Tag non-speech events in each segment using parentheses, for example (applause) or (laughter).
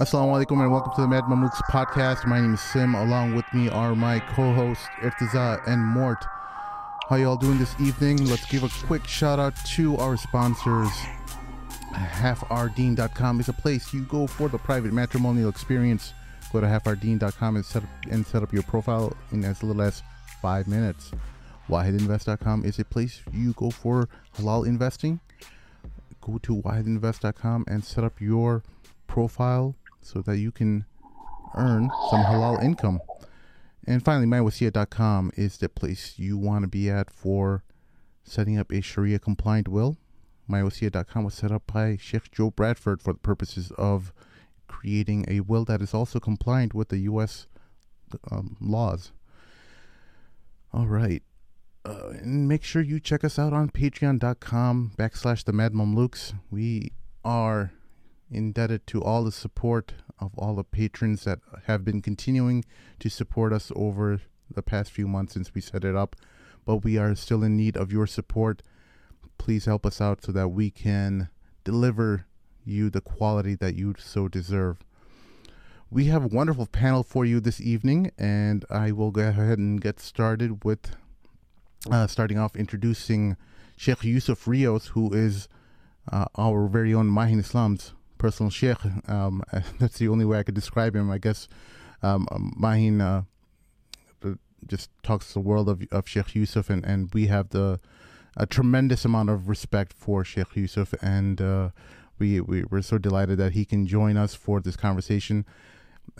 Assalamu alaikum and welcome to the Mad Mamluks podcast. My name is Sim. Along with me are my co-hosts Irtiza and Mort. How y'all doing this evening? Let's give a quick shout out to our sponsors. HalfOurDeen.com is a place you go for the private matrimonial experience. Go to HalfOurDeen.com and set up and set up your profile in as little as five minutes. WahedInvest.com is a place you go for halal investing. Go to WahedInvest.com and set up your profile so that you can earn some halal income. And finally, MyWassiyah.com is the place you want to be at for setting up a Sharia compliant will. MyWassiyah.com was set up by Sheikh Joe Bradford for the purposes of creating a will that is also compliant with the U.S. Um, laws. All right. Uh, and make sure you check us out on patreon.com backslash the Mad Mamluks. We are indebted to all the support of all the patrons that have been continuing to support us over the past few months since we set it up. But we are still in need of your support. Please help us out so that we can deliver you the quality that you so deserve. We have a wonderful panel for you this evening, and I will go ahead and get started with uh, starting off introducing Sheikh Yusuf Rios, who is uh, our very own Mahin Islam's personal sheikh. Um, (laughs) that's the only way I could describe him. I guess um, um Mahin uh, just talks the world of, of Sheikh Yusuf, and, and we have the a tremendous amount of respect for Sheikh Yusuf, and uh, we, we we're so delighted that he can join us for this conversation.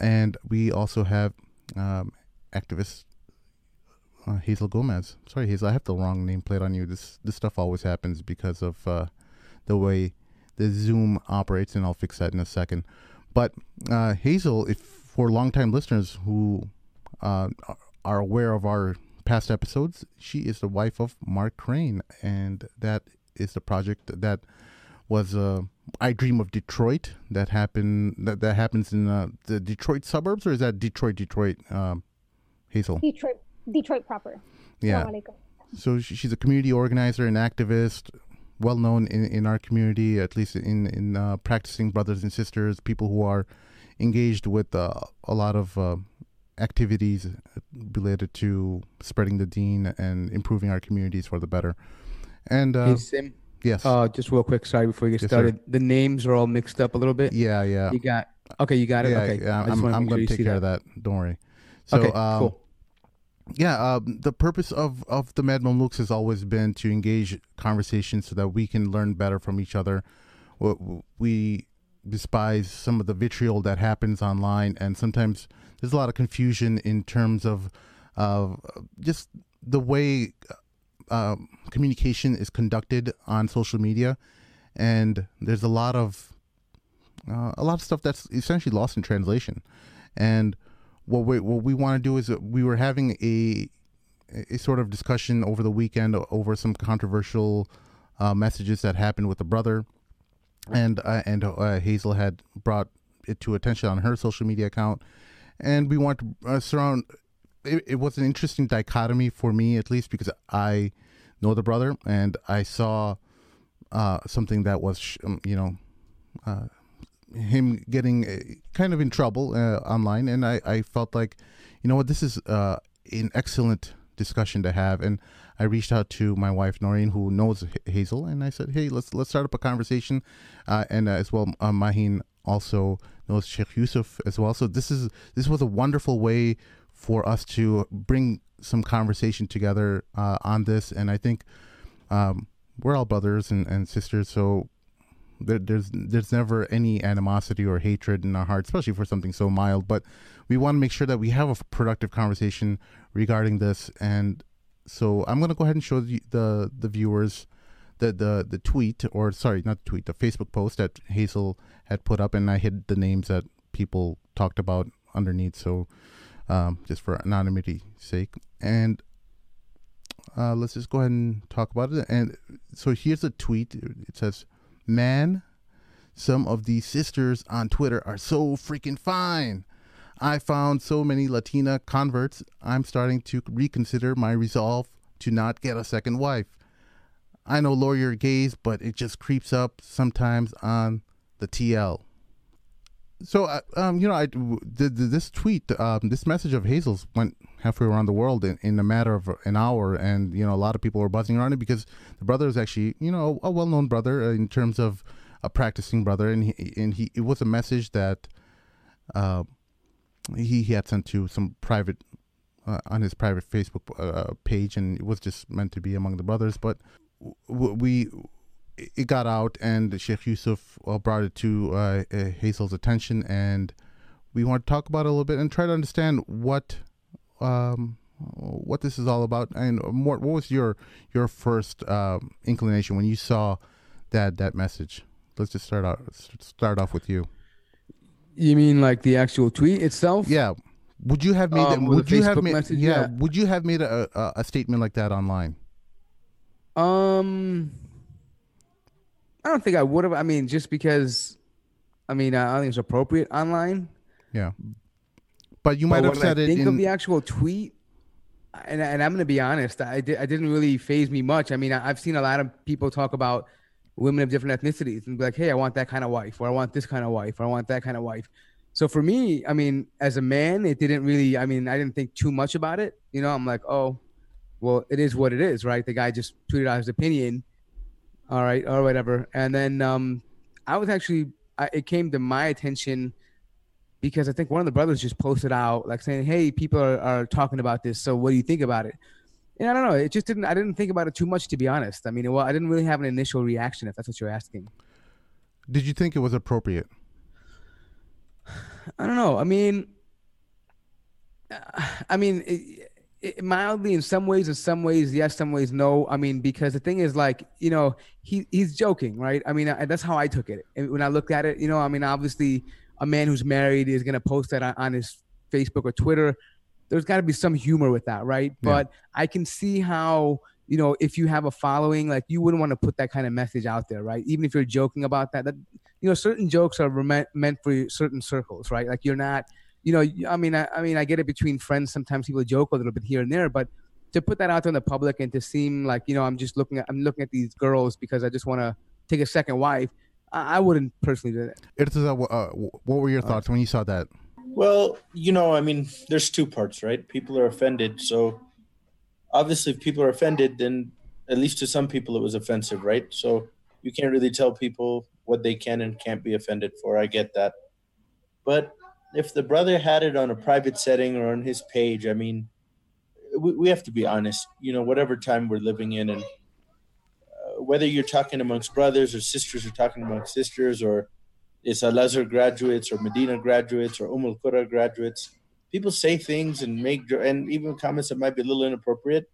And we also have um, uh, Hazel Gomez. Sorry, Hazel, I have the wrong nameplate on you. This this stuff always happens because of uh, the way the Zoom operates, and I'll fix that in a second. But uh, Hazel, if for longtime listeners who uh, are aware of our past episodes, she is the wife of Mark Crane, and that is the project that was uh, I Dream of Detroit that happened that, that happens in uh, the Detroit suburbs, or is that Detroit, Detroit, um, Hazel? Detroit, Detroit proper. Yeah. So she's a community organizer and activist, well known in, in our community, at least in in uh, practicing brothers and sisters, people who are engaged with uh, a lot of uh, activities related to spreading the dean and improving our communities for the better. And uh, hey, Sim. Yes. Uh, just real quick, sorry before you get yes, started. Sir. The names are all mixed up a little bit. Yeah, yeah. You got okay. You got it. Yeah, okay. yeah. I'm, I'm going to take care that. of that. Don't worry. So, okay. Um, cool yeah, um, the purpose of, of the Mad Mamluks has always been to engage conversation so that we can learn better from each other. We despise some of the vitriol that happens online, and sometimes there's a lot of confusion in terms of uh, just the way uh, communication is conducted on social media, and there's a lot of uh, a lot of stuff that's essentially lost in translation, and what we what we want to do is we were having a a sort of discussion over the weekend over some controversial uh, messages that happened with the brother, and uh, and uh, Hazel had brought it to attention on her social media account, and we want to uh, surround. It, it, was an interesting dichotomy for me, at least, because I know the brother and I saw uh, something that was, um, you know uh, him getting uh, kind of in trouble uh, online, and I, I felt like, you know what, this is uh, an excellent discussion to have, and I reached out to my wife Noreen, who knows Hazel, and I said, hey, let's let's start up a conversation, uh, and uh, as well, uh, Mahin also knows Sheikh Yusuf as well. So this is this was a wonderful way for us to bring some conversation together on this, and I think. Um, we're all brothers and, and sisters, so there, there's there's never any animosity or hatred in our heart, especially for something so mild. But we want to make sure that we have a productive conversation regarding this. And so I'm going to go ahead and show the the, the viewers the, the the tweet, or sorry, not the tweet, the Facebook post that Hazel had put up, and I hid the names that people talked about underneath. So um, just for anonymity sake, and uh, let's just go ahead and talk about it. And so here's a tweet. It says, Man, some of these sisters on Twitter are so freaking fine. I found so many Latina converts, I'm starting to reconsider my resolve to not get a second wife. I know your gaze, but it just creeps up sometimes on the TL. So, uh, um, you know, I this tweet, um, this message of Hazel's went halfway around the world in, in a matter of an hour, and you know, a lot of people were buzzing around it because the brother is actually, you know, a well-known brother in terms of a practicing brother, and he and he it was a message that, uh, he he had sent to some private uh, on his private Facebook uh, page, and it was just meant to be among the brothers. But we it got out, and Sheikh Yusuf uh, brought it to uh, uh, Hazel's attention, and we want to talk about it a little bit and try to understand what um, what this is all about. And more, what was your your first um, inclination when you saw that that message? Let's just start out start off with you. You mean like the actual tweet itself? Yeah. Would you have made um, Would you have made? Message, yeah, yeah, Would you have made a, a, a statement like that online? Um, I don't think I would have. I mean, just because, I mean, I don't think it's appropriate online. Yeah, but you might but have said I it. Think in... of the actual tweet, and and I'm gonna be honest. I did. I didn't really phase me much. I mean, I, I've seen a lot of people talk about women of different ethnicities and be like, hey, I want that kind of wife, or I want this kind of wife, or I want that kind of wife. So for me, I mean, as a man, it didn't really. I mean, I didn't think too much about it. You know, I'm like, oh, well, it is what it is, right? The guy just tweeted out his opinion, all right, or whatever. And then um, I was actually, I, it came to my attention because I think one of the brothers just posted out like saying, "Hey, people are, are talking about this. So what do you think about it?" And I don't know. It just didn't. I didn't think about it too much, to be honest. I mean, well, I didn't really have an initial reaction, if that's what you're asking. Did you think it was appropriate? (sighs) I don't know. I mean, (sighs) I mean, it, mildly in some ways, in some ways, yes, some ways, no. I mean, because the thing is, like, you know, he he's joking, right? I mean, I, that's how I took it. And when I looked at it, you know, I mean, obviously, a man who's married is gonna post that on, on his Facebook or Twitter. There's got to be some humor with that, right? Yeah. But I can see how you know if you have a following, like you wouldn't want to put that kind of message out there, right? Even if you're joking about that, that you know, certain jokes are meant meant for certain circles, right? Like you're not you know, I mean, I, I mean, I get it between friends. Sometimes people joke a little bit here and there, but to put that out there in the public and to seem like you know, I'm just looking at I'm looking at these girls because I just want to take a second wife. I, I wouldn't personally do that. Uh, uh, what were your thoughts when you saw that? Well, you know, I mean, there's two parts, right? People are offended, so obviously, if people are offended, then at least to some people it was offensive, right? So you can't really tell people what they can and can't be offended for. I get that, but if the brother had it on a private setting or on his page, I mean, we, we have to be honest. You know, whatever time we're living in, and uh, whether you're talking amongst brothers or sisters, or talking amongst sisters, or it's Al Azhar graduates or Medina graduates or Umm al Qura graduates, people say things and make and even comments that might be a little inappropriate.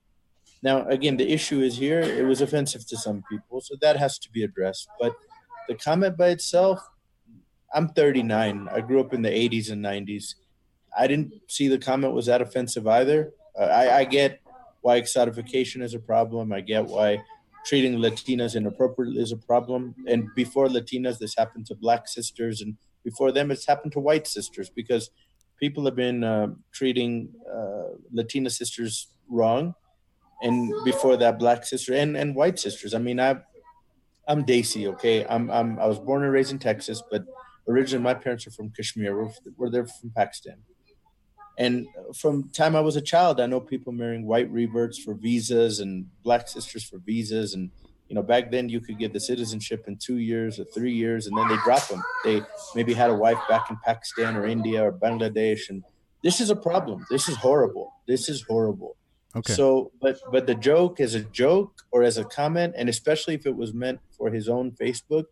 Now, again, the issue is here; it was offensive to some people, so that has to be addressed. But the comment by itself, I'm 39. I grew up in the 80s and 90s. I didn't see the comment was that offensive either. Uh, I, I get why exotification is a problem. I get why treating Latinas inappropriately is a problem. And before Latinas, this happened to black sisters, and before them, it's happened to white sisters because people have been uh, treating uh, Latina sisters wrong, and before that, black sister and, and white sisters. I mean, I I'm Desi, okay. I'm, I'm I was born and raised in Texas, but originally my parents are from Kashmir. We're, we're there from Pakistan. And from time I was a child, I know people marrying white reverts for visas and black sisters for visas. And, you know, back then you could get the citizenship in two years or three years, and then they drop them. They maybe had a wife back in Pakistan or India or Bangladesh. And this is a problem. This is horrible. This is horrible. Okay. So, but but the joke is a joke or as a comment, and especially if it was meant for his own Facebook,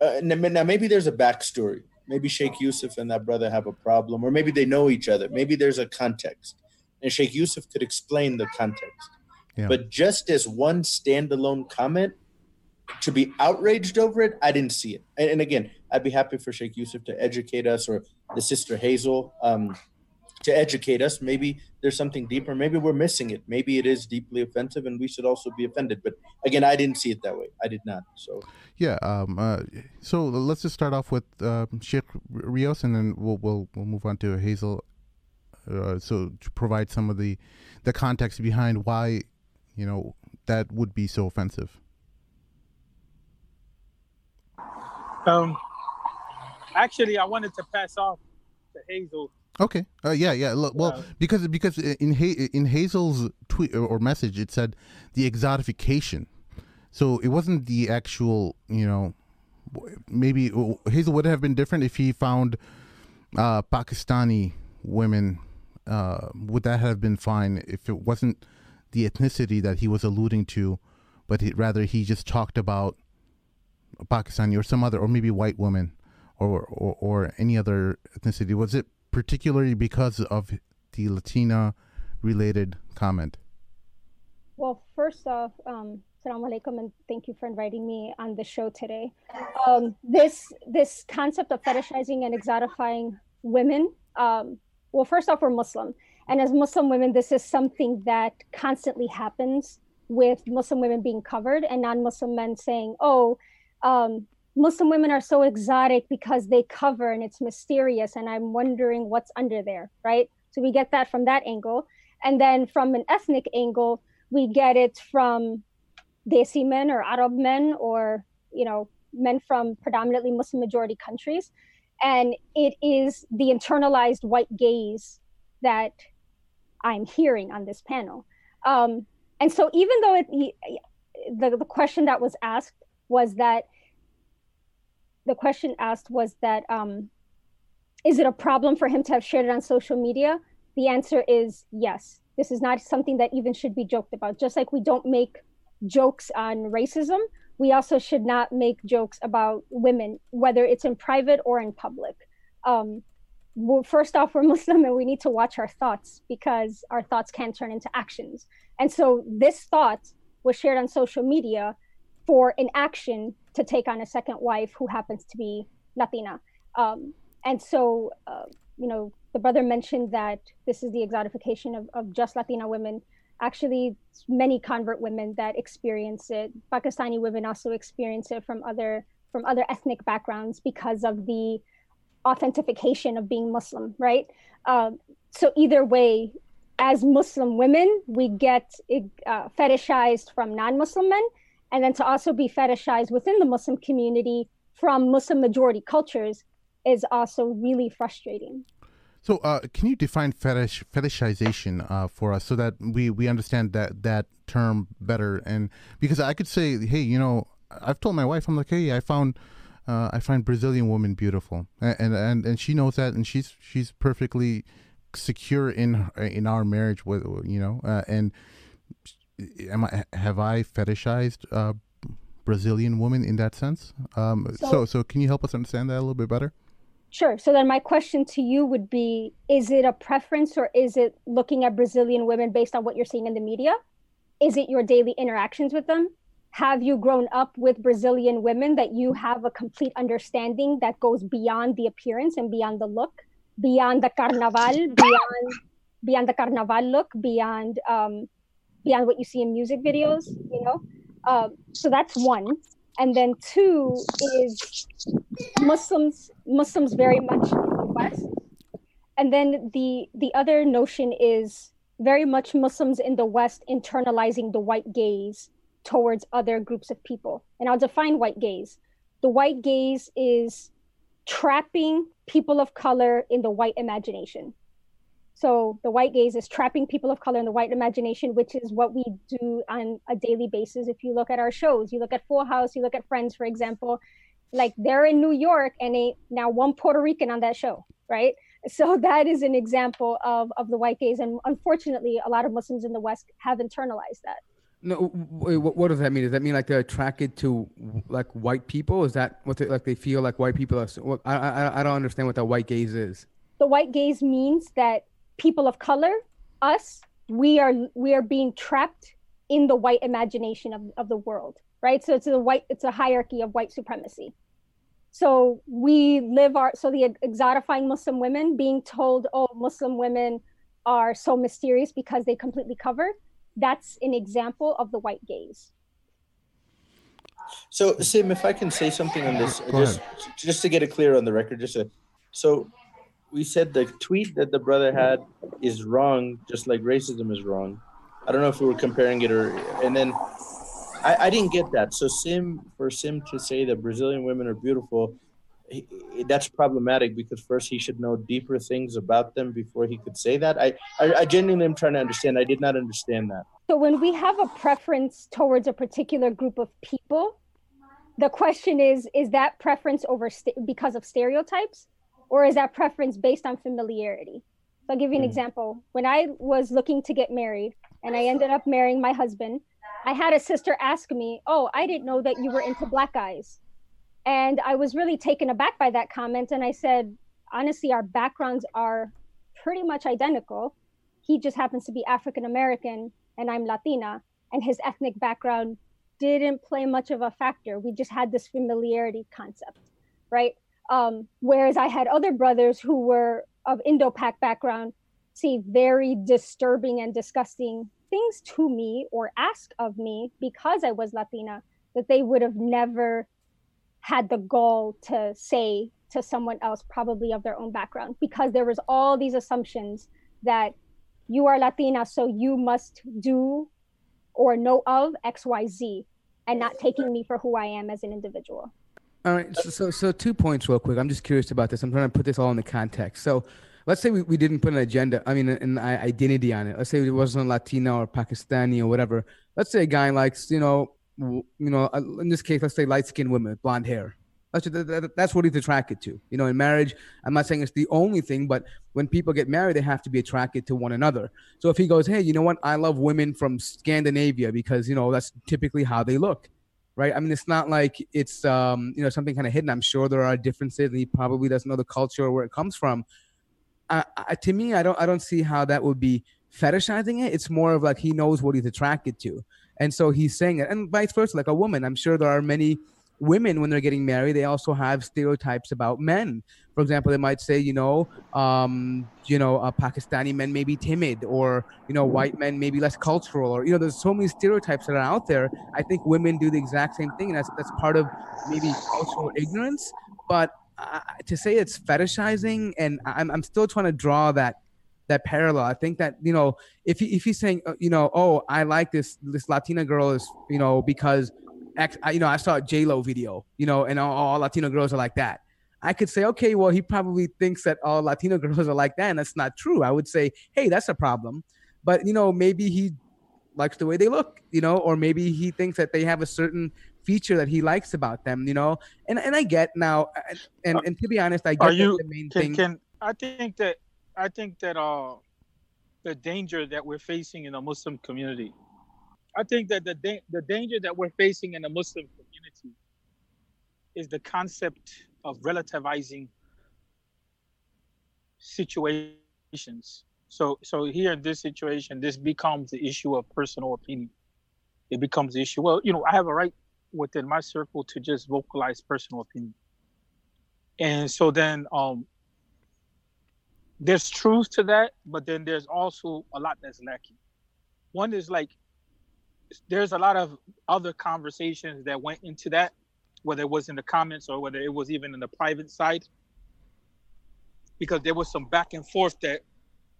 uh, now maybe there's a backstory. Maybe Sheikh Yusuf and that brother have a problem, or maybe they know each other. Maybe there's a context, and Sheikh Yusuf could explain the context. Yeah. But just as one standalone comment, to be outraged over it, I didn't see it. And, and again, I'd be happy for Sheikh Yusuf to educate us, or the sister Hazel. Um, to educate us. Maybe there's something deeper. Maybe we're missing it. Maybe it is deeply offensive, and we should also be offended. But again, I didn't see it that way. I did not. So yeah. Um, uh, so let's just start off with uh, Sheikh Rios, and then we'll, we'll we'll move on to Hazel. Uh, so to provide some of the the context behind why you know that would be so offensive. Um, actually, I wanted to pass off to Hazel Okay. Uh, yeah, yeah. Look, well, because because in ha- in Hazel's tweet or- message, it said the exotification. So it wasn't the actual, you know, maybe Hazel would have been different if he found uh, Pakistani women. Uh, would that have been fine if it wasn't the ethnicity that he was alluding to, but he, rather he just talked about Pakistani or some other, or maybe white women, or or, or any other ethnicity? Was it particularly because of the Latina related comment? Well, first off, um, Assalamu alaikum, and thank you for inviting me on the show today. Um, this this concept of fetishizing and exotifying women. Um, well, first off, we're Muslim, and as Muslim women, this is something that constantly happens with Muslim women being covered and non-Muslim men saying, "Oh, um, Muslim women are so exotic because they cover and it's mysterious, and I'm wondering what's under there." Right. So we get that from that angle, and then from an ethnic angle, we get it from Desi men or Arab men or you know men from predominantly Muslim majority countries, and it is the internalized white gaze that I'm hearing on this panel. Um, and so even though it, the the question that was asked was that the question asked was that um, is it a problem for him to have shared it on social media? The answer is yes. This is not something that even should be joked about. Just like we don't make jokes on racism, we also should not make jokes about women, whether it's in private or in public. Um, well, first off, we're (laughs) Muslim and we need to watch our thoughts because our thoughts can turn into actions. And so this thought was shared on social media for an action to take on a second wife who happens to be Latina. Um, and so, uh, you know, the brother mentioned that this is the exotification of, of just Latina women. Actually, many convert women that experience it. Pakistani women also experience it from other from other ethnic backgrounds because of the authentication of being Muslim, right? Um, so either way, as Muslim women, we get uh, fetishized from non-Muslim men, and then to also be fetishized within the Muslim community from Muslim majority cultures is also really frustrating. So, uh, can you define fetish fetishization uh, for us so that we we understand that that term better? And because I could say, hey, you know, I've told my wife, I'm like, hey, I found. Uh, I find Brazilian women beautiful, and, and and she knows that, and she's she's perfectly secure in in our marriage with you know, uh, and am I have I fetishized uh, Brazilian women in that sense? Um, so, so so can you help us understand that a little bit better? Sure. So then my question to you would be is it a preference or is it looking at Brazilian women based on what you're seeing in the media? Is it your daily interactions with them? Have you grown up with Brazilian women that you have a complete understanding that goes beyond the appearance and beyond the look, beyond the carnaval, beyond beyond the carnaval look, beyond um, beyond what you see in music videos, you know? Um, so that's one. And then two is Muslims Muslims very much in the West. And then the the other notion is very much Muslims in the West internalizing the white gaze towards other groups of people. And I'll define white gaze. The white gaze is trapping people of color in the white imagination. So the white gaze is trapping people of color in the white imagination, which is what we do on a daily basis. If you look at our shows, you look at Full House, you look at Friends, for example, like they're in New York and a, now one Puerto Rican on that show, right? So (laughs) that is an example of, of the white gaze. And unfortunately, a lot of Muslims in the West have internalized that. No, what, what does that mean? Does that mean like they're attracted to like white people? Is that what they, like they feel like white people are? I, I I don't understand what that white gaze is. The white gaze means that people of color, us, we are we are being trapped in the white imagination of, of the world, right? So it's a white it's a hierarchy of white supremacy. So we live our so the exotifying Muslim women being told, oh, Muslim women are so mysterious because they completely cover. That's an example of the white gaze. So, Sim, if I can say something on this, Go just just to get it clear on the record, just a, so we said the tweet that the brother had is wrong, just like racism is wrong. I don't know if we were comparing it or, and then I, I didn't get that. So Sim for Sim to say that Brazilian women are beautiful, he, that's problematic because first he should know deeper things about them before he could say that. I, I, I genuinely am trying to understand. I did not understand that. So when we have a preference towards a particular group of people, the question is: Is that preference over st- because of stereotypes, or is that preference based on familiarity? So I'll give you an mm. example. When I was looking to get married, and I ended up marrying my husband, I had a sister ask me, "Oh, I didn't know that you were into black guys." And I was really taken aback by that comment. And I said, honestly, our backgrounds are pretty much identical. He just happens to be African American and I'm Latina. And his ethnic background didn't play much of a factor. We just had this familiarity concept, right? Um, whereas I had other brothers who were of Indo-Pak background see very disturbing and disgusting things to me or ask of me because I was Latina that they would have never had the gall to say to someone else, probably of their own background, because there was all these assumptions that you are Latina, so you must do or know of X, Y, Z, and not taking me for who I am as an individual. All right. So, so, so two points real quick. I'm just curious about this. I'm trying to put this all in the context. So let's say we, we didn't put an agenda, I mean, an identity on it. Let's say it wasn't Latino or Pakistani or whatever. Let's say a guy likes, you know, you know, uh, in this case, let's say light skinned women with blonde hair. That's, that's what he's attracted to. You know, in marriage, I'm not saying it's the only thing, but when people get married, they have to be attracted to one another. So if he goes, hey, you know what? I love women from Scandinavia because, you know, that's typically how they look. Right. I mean, it's not like it's, um, you know, something kind of hidden. I'm sure there are differences. And he probably doesn't know the culture or where it comes from. Uh, to me, I don't, I don't see how that would be fetishizing it. It's more of like he knows what he's attracted to. And so he's saying it, and vice versa. Like a woman, I'm sure there are many women when they're getting married they also have stereotypes about men. For example they might say you know um, you know uh, pakistani men may be timid or you know white men may be less cultural or you know there's so many stereotypes that are out there. I think women do the exact same thing and that's that's part of maybe cultural ignorance. But uh, to say it's fetishizing and I'm, I'm still trying to draw that that parallel. I think that you know if he, if he's saying uh, you know oh I like this this Latina girl is you know because I, you know I saw a J Lo video you know and all, all Latino girls are like that. I could say okay well he probably thinks that all Latino (laughs) girls are like that and that's not true. I would say hey that's a problem, but you know maybe he likes the way they look you know or maybe he thinks that they have a certain feature that he likes about them you know and and I get now and and, to be honest I get are you, the main can, thing. Can, I think that I think that uh, the danger that we're facing in the Muslim community, I think that the da- the danger that we're facing in the Muslim community is the concept of relativizing situations. So so here in this situation, this becomes the issue of personal opinion. It becomes the issue. Well, you know, I have a right within my circle to just vocalize personal opinion. And so then um there's truth to that, but then there's also a lot that's lacking. One is like there's a lot of other conversations that went into that, whether it was in the comments or whether it was even in the private side, because there was some back and forth that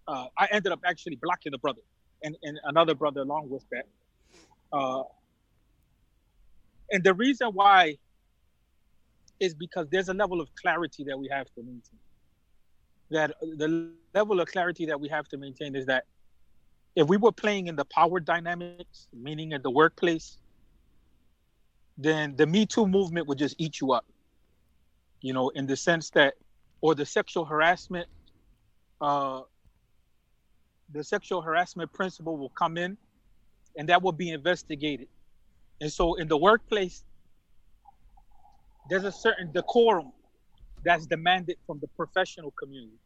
uh, I ended up actually blocking the brother and, and another brother along with that. Uh, and the reason why is because there's a level of clarity that we have to maintain that the level of clarity that we have to maintain is that if we were playing in the power dynamics, meaning in the workplace, then the Me Too movement would just eat you up. You know, in the sense that, or the sexual harassment, uh, the sexual harassment principle will come in, and that will be investigated. And so, in the workplace, there's a certain decorum that's demanded from the professional community.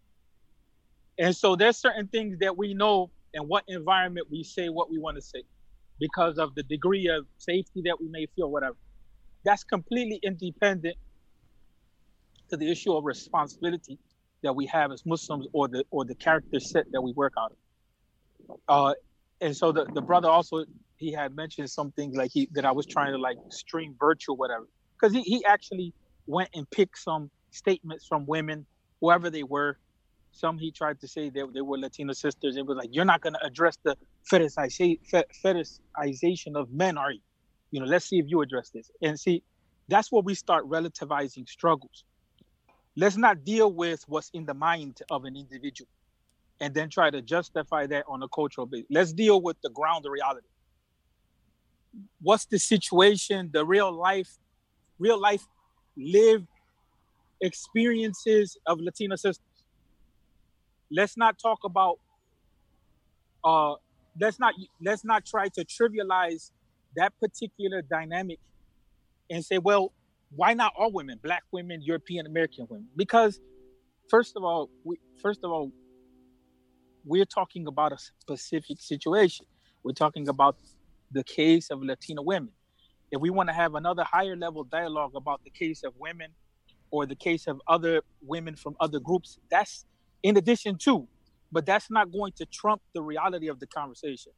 And so there's certain things that we know in what environment we say what we want to say because of the degree of safety that we may feel, whatever. That's completely independent to the issue of responsibility that we have as Muslims or the or the character set that we work out of. Uh, and so the, the brother also he had mentioned some things like he that I was trying to like stream virtual whatever because he, he actually went and picked some statements from women, whoever they were. Some he tried to say that they were Latino sisters. It was like, you're not going to address the fetishization of men, are you? You know, let's see if you address this. And see, that's where we start relativizing struggles. Let's not deal with what's in the mind of an individual and then try to justify that on a cultural basis. Let's deal with the ground reality. What's the situation, the real life, real life lived experiences of Latina sisters? Let's not talk about uh let's not let's not try to trivialize that particular dynamic and say, well, why not all women, black women, European American women? Because first of all, we first of all, we're talking about a specific situation. We're talking about the case of Latino women. If we want to have another higher level dialogue about the case of women or the case of other women from other groups, that's in addition to, but that's not going to trump the reality of the conversation.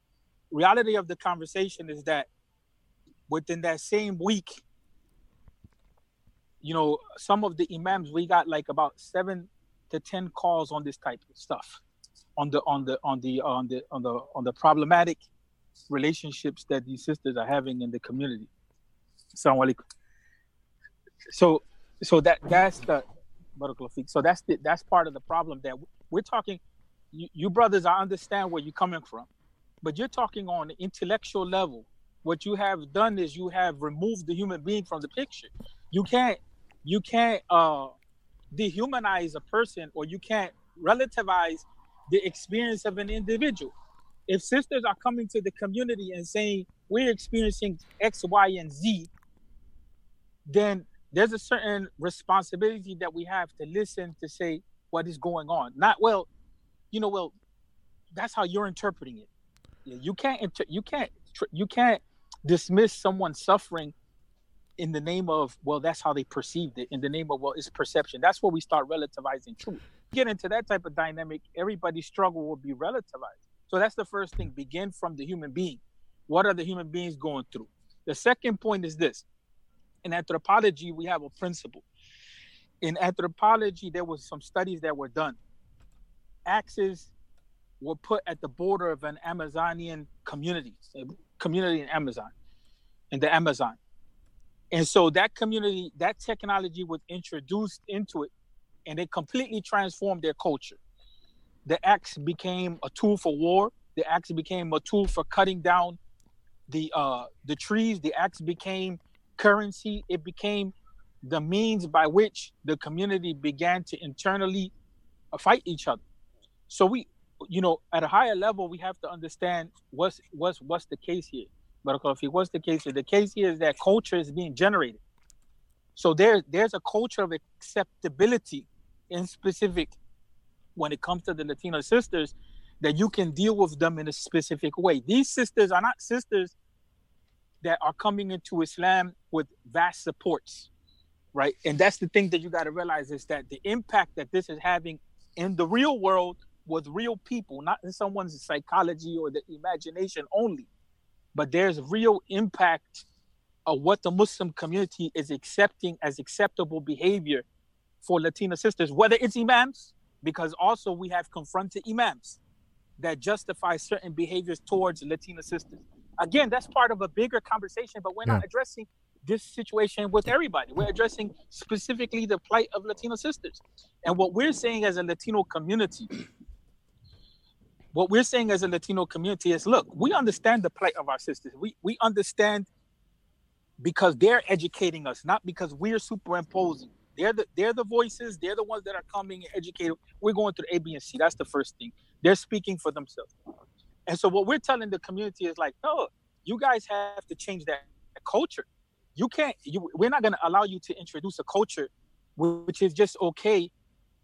Reality of the conversation is that within that same week, you know, some of the imams we got like about seven to ten calls on this type of stuff on the on the on the on the on the on the problematic relationships that these sisters are having in the community. So so that that's the so that's the, that's part of the problem that we're talking you, you brothers I understand where you're coming from but you're talking on the intellectual level. What you have done is you have removed the human being from the picture. You can't you can't uh dehumanize a person or you can't relativize the experience of an individual. If sisters are coming to the community and saying we're experiencing X, Y, and Z, then there's a certain responsibility that we have to listen to say what is going on. Not well, you know, well, that's how you're interpreting it. You can't inter- you can't you can't dismiss someone's suffering in the name of well that's how they perceived it in the name of well it's perception that's where we start relativizing truth get into that type of dynamic, everybody's struggle will be relativized. So that's the first thing. Begin from the human being. What are the human beings going through? The second point is this. In anthropology, we have a principle. In anthropology, there was some studies that were done. Axes were put at the border of an Amazonian community, community in Amazon, in the Amazon. And so that community, that technology was introduced into it and it completely transformed their culture. The axe became a tool for war. The axe became a tool for cutting down the uh, the trees. The axe became currency. It became the means by which the community began to internally uh, fight each other. So we, you know, at a higher level, we have to understand what's what's what's the case here. But if it was the case here, the case here is that culture is being generated. So there, there's a culture of acceptability in specific when it comes to the Latino sisters that you can deal with them in a specific way. These sisters are not sisters that are coming into Islam with vast supports, right? And that's the thing that you got to realize is that the impact that this is having in the real world with real people, not in someone's psychology or the imagination only, but there's real impact of what the Muslim community is accepting as acceptable behavior for Latina sisters, whether it's imams, because also we have confronted imams that justify certain behaviors towards Latina sisters. Again, that's part of a bigger conversation, but we're yeah. not addressing this situation with everybody. We're addressing specifically the plight of Latino sisters. And what we're saying as a Latino community, what we're saying as a Latino community is look, we understand the plight of our sisters. We we understand because they're educating us, not because we're superimposing they're the they're the voices. They're the ones that are coming and educated. We're going through A, B, and C. That's the first thing. They're speaking for themselves. And so what we're telling the community is like, no, you guys have to change that culture. You can't. You, we're not going to allow you to introduce a culture which is just okay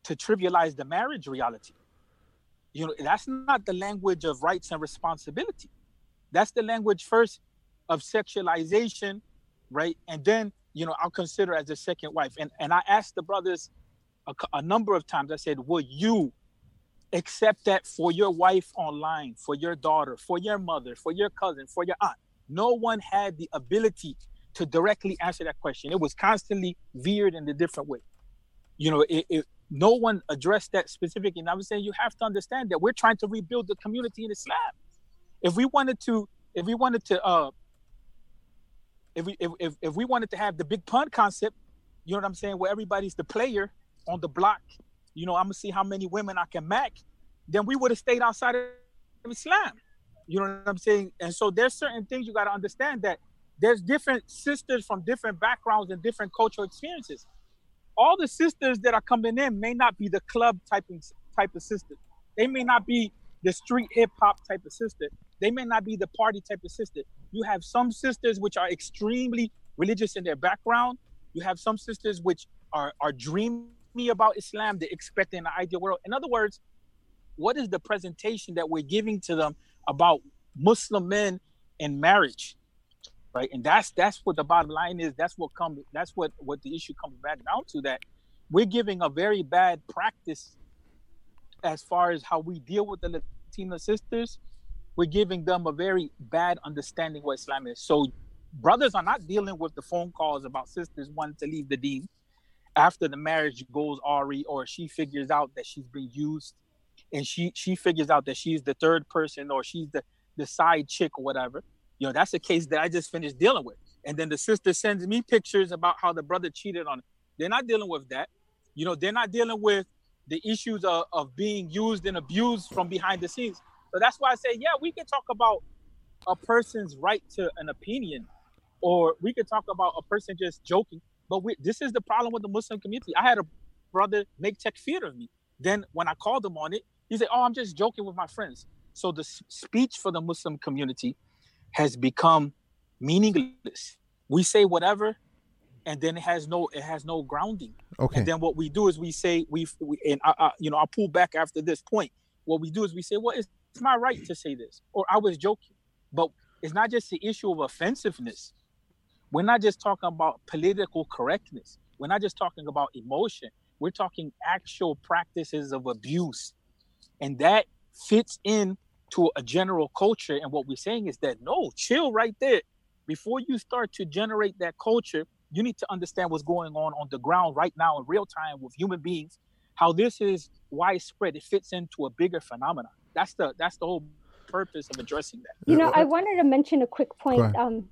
to trivialize the marriage reality. You know, that's not the language of rights and responsibility. That's the language first of sexualization, right? And then you know, I'll consider as a second wife. And and I asked the brothers a, a number of times. I said, "Will you accept that for your wife online, for your daughter, for your mother, for your cousin, for your aunt?" No one had the ability to directly answer that question. It was constantly veered in a different way. You know, it, it no one addressed that specifically. And I was saying you have to understand that we're trying to rebuild the community in Islam. If we wanted to, if we wanted to uh, if we if, if, if we wanted to have the big pun concept, you know what I'm saying, where everybody's the player on the block, you know, I'm gonna see how many women I can mac, then we would have stayed outside of Islam. You know what I'm saying? And so there's certain things you gotta understand that there's different sisters from different backgrounds and different cultural experiences. All the sisters that are coming in may not be the club type of, type of sister. They may not be the street hip hop type of sister. They may not be the party type of sister. You have some sisters which are extremely religious in their background. You have some sisters which are are dreamy about Islam. They're expecting an ideal world. In other words, what is the presentation that we're giving to them about Muslim men and marriage? Right. And that's that's what the bottom line is. That's what comes that's what what the issue comes back down to that we're giving a very bad practice as far as how we deal with the Latina sisters we're giving them a very bad understanding what Islam is. So brothers are not dealing with the phone calls about sisters wanting to leave the deen after the marriage goes Ari or she figures out that she's been used and she she figures out that she's the third person or she's the the side chick or whatever. You know, that's a case that I just finished dealing with. And then the sister sends me pictures about how the brother cheated on her. They're not dealing with that. You know, they're not dealing with the issues of, of being used and abused from behind the scenes. So that's why I say, yeah, we can talk about a person's right to an opinion, or we could talk about a person just joking. But we, this is the problem with the Muslim community. I had a brother make takfir of me. Then when I called him on it, he said, "Oh, I'm just joking with my friends." So the speech for the Muslim community has become meaningless. We say whatever, and then it has no it has no grounding. Okay. And then what we do is we say we, we and I, I, you know I'll pull back after this point. What we do is we say, well, it's it's my right to say this, or I was joking. But it's not just the issue of offensiveness. We're not just talking about political correctness. We're not just talking about emotion. We're talking actual practices of abuse. And that fits in to a general culture. And what we're saying is that no, chill right there. Before you start to generate that culture, you need to understand what's going on on the ground right now in real time with human beings, how this is widespread. It fits into a bigger phenomenon that's the that's the whole purpose of addressing that. You know, I wanted to mention a quick point. Um,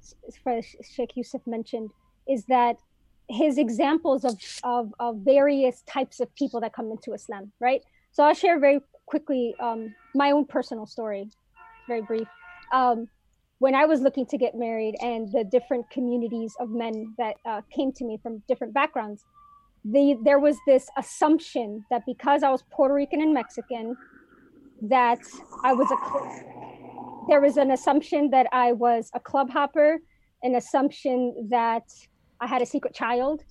Sheikh Yusuf mentioned is that his examples of, of of various types of people that come into Islam, right? So I'll share very quickly um, my own personal story, very brief. Um, when I was looking to get married, and the different communities of men that uh, came to me from different backgrounds, the there was this assumption that because I was Puerto Rican and Mexican, that I was a there was an assumption that I was a club hopper, an assumption that I had a secret child,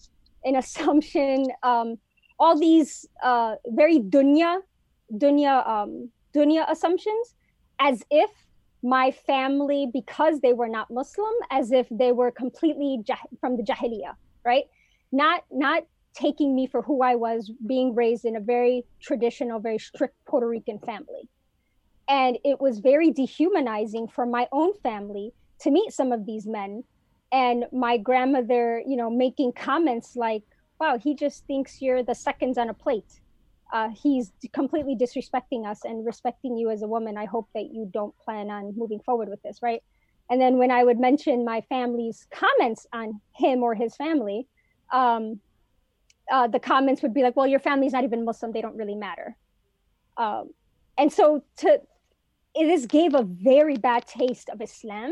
an assumption, um, all these uh, very dunya, dunya, um, dunya assumptions, as if my family, because they were not Muslim, as if they were completely jah- from the Jahiliyyah, right? Not not taking me for who I was, being raised in a very traditional, very strict Puerto Rican family. And it was very dehumanizing for my own family to meet some of these men. And my grandmother, you know, making comments like, wow, he just thinks you're the seconds on a plate. Uh, he's completely disrespecting us and respecting you as a woman. I hope that you don't plan on moving forward with this, right? And then when I would mention my family's comments on him or his family, um, uh, the comments would be like, "Well, your family's not even Muslim; they don't really matter." Um, and so, to this gave a very bad taste of Islam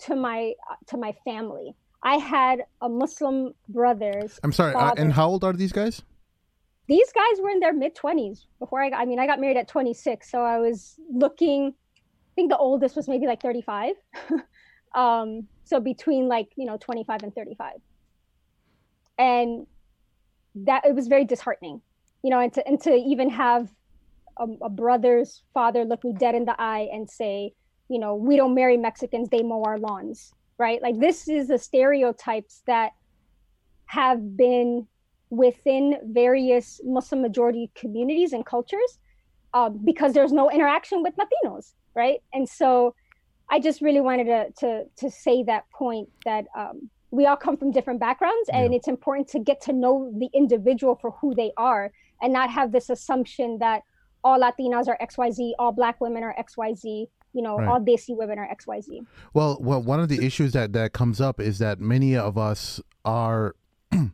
to my uh, to my family. I had a Muslim brothers. I'm sorry, uh, and how old are these guys? These guys were in their mid 20s before I got, I mean, I got married at 26, so I was looking. I think the oldest was maybe like 35. (laughs) um, so between like you know 25 and 35, and that it was very disheartening you know and to and to even have a, a, brother's father look me dead in the eye and say you know we don't marry mexicans they mow our lawns right? Like this is the stereotypes that have been within various muslim majority communities and cultures um, because there's no interaction with latinos right? And so i just really wanted to to, to say that point that um, we all come from different backgrounds and yeah. it's important to get to know the individual for who they are and not have this assumption that all latinas are xyz all black women are xyz you know Right. all they see women are xyz Well, well, one of the issues that that comes up is that many of us are (clears throat) w-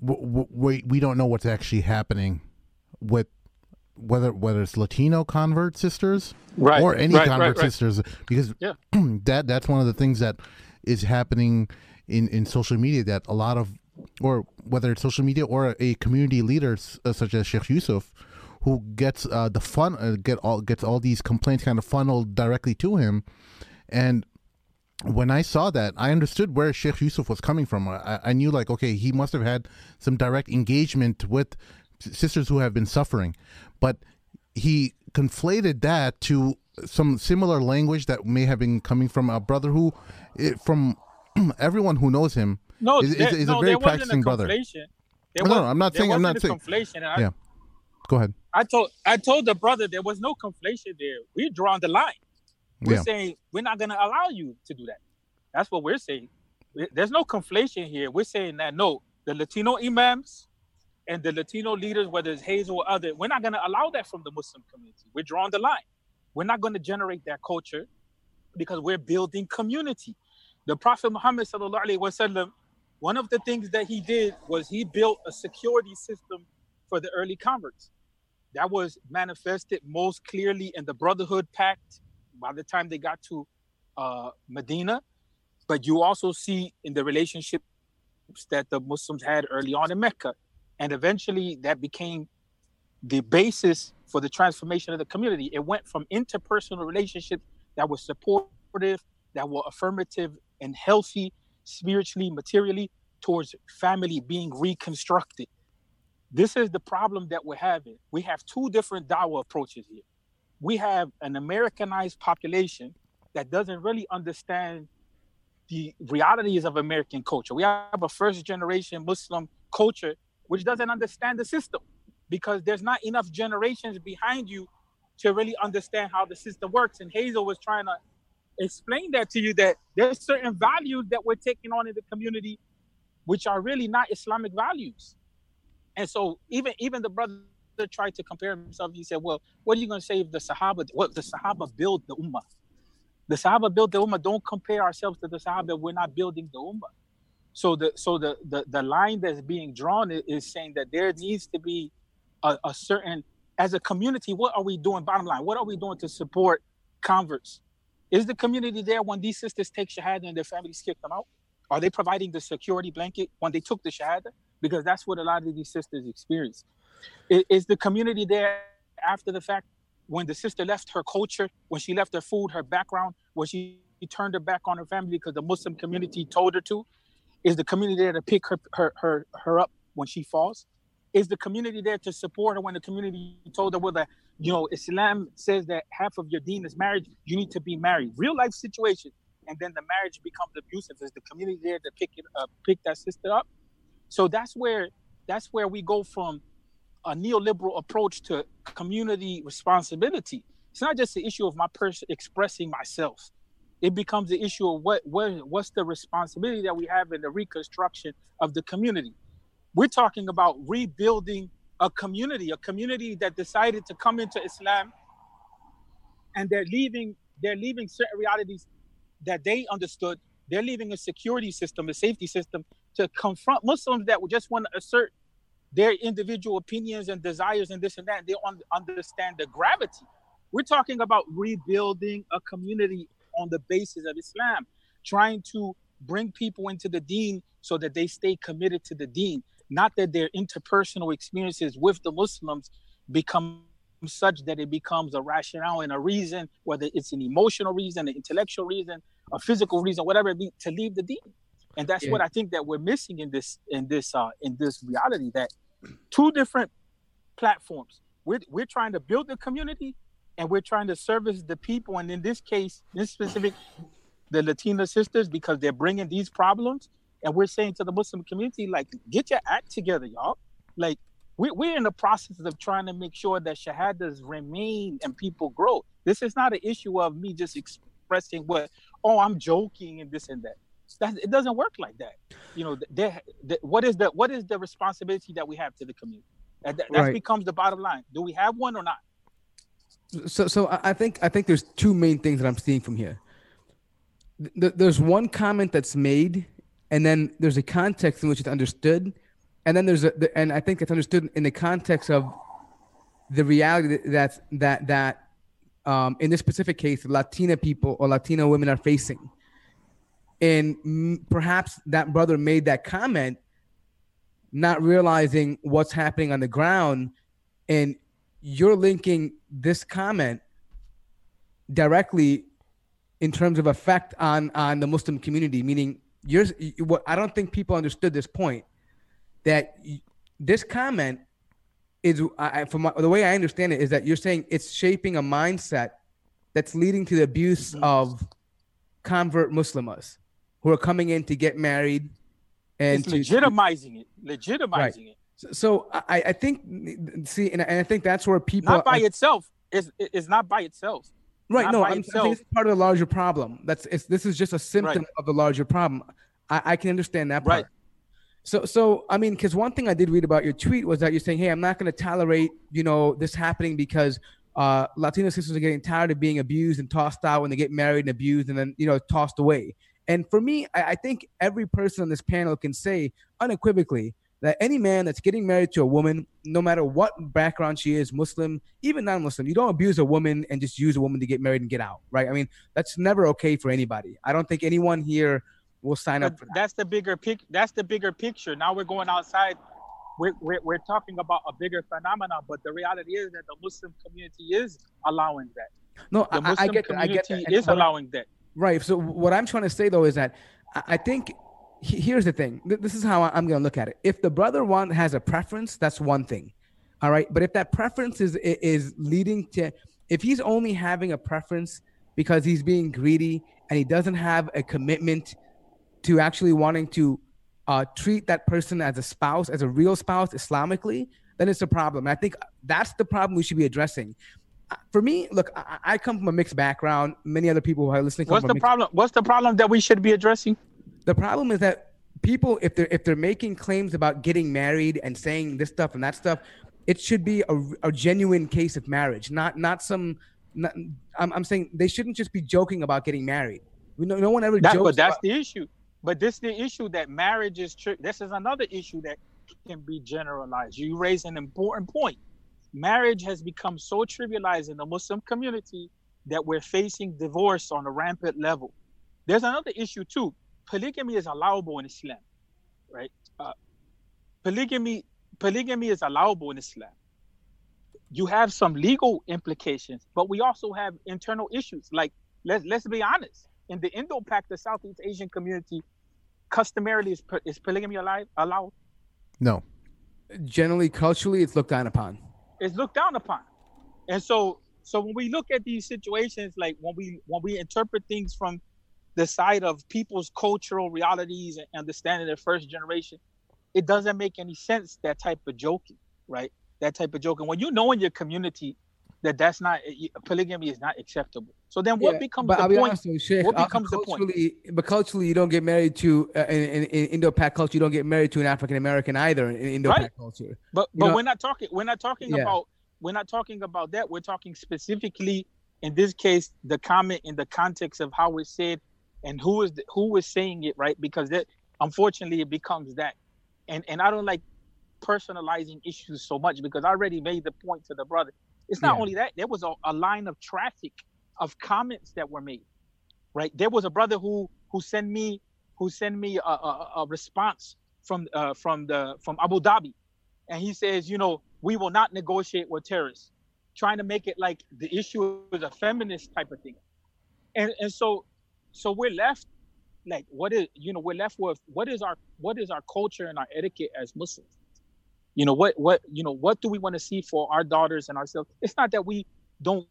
w- we we don't know what's actually happening with whether whether it's Latino convert sisters Right. or any right, convert right, right. sisters because Yeah. (clears throat) that that's one of the things that is happening in in social media that a lot of or whether it's social media or a community leader s- uh, such as Sheikh Yusuf who gets uh, the fun uh, get all gets all these complaints kind of funneled directly to him and when I saw that, I understood where Sheikh Yusuf was coming from. I, I knew, like, okay, he must have had some direct engagement with sisters who have been suffering, but he conflated that to some similar language that may have been coming from a brother who, from everyone who knows him, No, Is- is- is a no, very there wasn't practicing brother. conflation. No, no, I'm not saying- I'm wasn't saying. a conflation. I, Yeah. Go ahead. I told I told the brother there was no conflation there. We're drawing the line. We're Yeah. saying we're not going to allow you to do that. That's what we're saying. There's no conflation here. We're saying that no, the Latino imams and the Latino leaders, whether it's Hazel or other, we're not going to allow that from the Muslim community. We're drawing the line. We're not going to generate that culture because we're building community. The Prophet Muhammad sallallahu wasallam, one of the things that he did was he built a security system for the early converts. That was manifested most clearly in the Brotherhood Pact by the time they got to uh, Medina. But you also see in the relationships that the Muslims had early on in Mecca. And eventually that became the basis for the transformation of the community. It went from interpersonal relationships that were supportive, that were affirmative and healthy spiritually, materially, towards family being reconstructed. This is the problem that we're having. We have two different dawah approaches here. We have an Americanized population that doesn't really understand the realities of American culture. We have a first generation Muslim culture which doesn't understand the system because there's not enough generations behind you to really understand how the system works. And Hazel was trying to explain that to you that there's certain values that we're taking on in the community which are really not Islamic values. And so even even the brother tried to compare himself. He said, "Well, what are you going to say if the Sahaba? What the Sahaba built the Ummah? The Sahaba built the Ummah. Don't compare ourselves to the Sahaba. We're not building the Ummah." So the so the the, the line that's being drawn is, is saying that there needs to be a, a certain as a community. What are we doing? Bottom line, what are we doing to support converts? Is the community there when these sisters take shahada and their families kick them out? Are they providing the security blanket when they took the shahada? Because that's what a lot of these sisters experience. Is the community there after the fact when the sister left her culture, when she left her food, her background, when she turned her back on her family because the Muslim community told her to? Is the community there to pick her her her, her up when she falls? Is the community there to support her when the community told her, well, that you know, Islam says that half of your deen is marriage, you need to be married. Real life situation. And then the marriage becomes abusive. Is the community there to pick it up, pick that sister up? So that's where that's where we go from a neoliberal approach to community responsibility. It's not just the issue of my person expressing myself. It becomes the issue of what what what's the responsibility that we have in the reconstruction of the community. We're talking about rebuilding a community, a community that decided to come into Islam and they're leaving they're leaving certain realities that they understood. They're leaving a security system, a safety system to confront Muslims that would just want to assert their individual opinions and desires and this and that. They don't understand the gravity. We're talking about rebuilding a community on the basis of Islam, trying to bring people into the deen so that they stay committed to the deen, not that their interpersonal experiences with the Muslims become such that it becomes a rationale and a reason, whether it's an emotional reason, an intellectual reason, a physical reason, whatever it be, to leave the deen. And that's Yeah. what I think that we're missing in this in this uh in this reality that two different platforms. We're we're trying to build a community and we're trying to service the people. And in this case, this specific, the Latina sisters, because they're bringing these problems. And we're saying to the Muslim community, like, get your act together, y'all. Like, we, we're in the process of trying to make sure that shahadas remain and people grow. This is not an issue of me just expressing what, oh, I'm joking and this and that. That it doesn't work like that. You know, what is the what is the responsibility that we have to the community? That, that Right. becomes the bottom line. Do we have one or not? So, so I think I think there's two main things that I'm seeing from here. There's one comment that's made, and then there's a context in which it's understood, and then there's a the, and I think it's understood in the context of the reality that that that um, in this specific case, Latina people or Latina women are facing, and perhaps that brother made that comment, not realizing what's happening on the ground, and you're linking this comment directly in terms of effect on on the Muslim community. Meaning, you're what I don't think people understood this point that this comment is I, from my, the way I understand it is that you're saying it's shaping a mindset that's leading to the abuse mm-hmm. of convert Muslims who are coming in to get married and it's to, legitimizing it, legitimizing right. it. So, so I, I think see, and, and I think that's where people not by I, itself is is not by itself. Right. Not no, I'm saying it's part of the larger problem. That's it's, this is just a symptom right. of the larger problem. I, I can understand that part. Right. So, so I mean, because one thing I did read about your tweet was that you're saying, "Hey, I'm not going to tolerate, you know, this happening because uh, Latino sisters are getting tired of being abused and tossed out when they get married and abused and then, you know, tossed away." And for me, I, I think every person on this panel can say unequivocally that any man that's getting married to a woman, no matter what background she is, Muslim, even non-Muslim, you don't abuse a woman and just use a woman to get married and get out, right? I mean, that's never okay for anybody. I don't think anyone here will sign but up for that. That's the bigger pic. That's the bigger picture. Now we're going outside. We're, we're, we're talking about a bigger phenomenon, but the reality is that the Muslim community is allowing that. No, the Muslim I, I get that. I get that. is allowing that. Right. So what I'm trying to say though is that I think here's the thing. This is how I'm going to look at it. If the brother one has a preference, that's one thing. All right. But if that preference is is leading to, if he's only having a preference because he's being greedy and he doesn't have a commitment to actually wanting to uh, treat that person as a spouse, as a real spouse, Islamically, then it's a problem. And I think that's the problem we should be addressing. Uh, for me, look, I, I come from a mixed background. Many other people who are listening. What's the problem? What's the problem that we should be addressing? The problem is that people, if they're if they're making claims about getting married and saying this stuff and that stuff, it should be a, a genuine case of marriage, not not some. Not, I'm, I'm saying they shouldn't just be joking about getting married. No, no one ever that, jokes. But that's about, the issue. But this is the issue that marriage is true. This is another issue that can be generalized. You raise an important point. Marriage has become so trivialized in the Muslim community that we're facing divorce on a rampant level. There's another issue too. Polygamy is allowable in Islam, right? Uh, polygamy polygamy is allowable in Islam. You have some legal implications, but we also have internal issues. Like let's let's be honest. In the Indo-Pak, the Southeast Asian community, customarily is, is polygamy allowed? allowed? No. Generally, culturally, it's looked down upon. It's looked down upon, and so so when we look at these situations, like when we when we interpret things from the side of people's cultural realities and understanding their first generation, it doesn't make any sense that type of joking, right? That type of joking. When you know in your community that that's not polygamy is not acceptable. So then, what yeah, becomes the point? Sheikh, what becomes the point? But culturally, you don't get married to uh, in, in, in Indo-Pak culture. You don't get married to an African American either in Indo-Pak right. culture. But but know? we're not talking. We're not talking yeah. about. We're not talking about that. We're talking specifically in this case the comment in the context of how it's said and who is the, who is saying it right because that unfortunately it becomes that and and I don't like personalizing issues so much because I already made the point to the brother it's not yeah. only that, there was a, a line of traffic of comments that were made. Right. There was a brother who who sent me who sent me a, a, a response from uh, from the from Abu Dhabi, and he says, you know, we will not negotiate with terrorists, trying to make it like the issue is a feminist type of thing, and and so so we're left like what is you know we're left with what is our what is our culture and our etiquette as Muslims, you know what what you know what do we want to see for our daughters and ourselves? It's not that we don't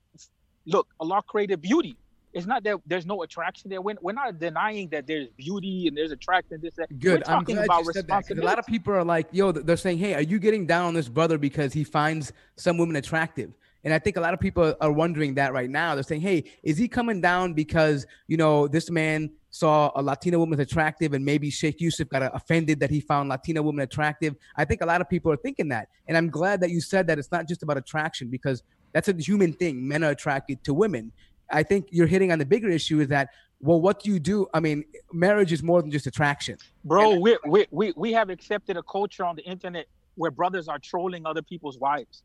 look allah created beauty. It's not that there's no attraction there. We're, we're not denying that there's beauty and there's attraction this that. Good. We're talking I'm about responsibility. a lot of people are like yo they're saying hey are you getting down on this brother because he finds some women attractive and I think a lot of people are wondering that right now. They're saying, "Hey, is he coming down because you know this man saw a Latina woman attractive and maybe Sheikh Yusuf got offended that he found Latina women attractive?" I think a lot of people are thinking that, and I'm glad that you said that it's not just about attraction because That's a human thing. Men are attracted to women. I think you're hitting on the bigger issue is that well, what do you do? I mean, marriage is more than just attraction. Bro, we we we we have accepted a culture on the internet where brothers are trolling other people's wives,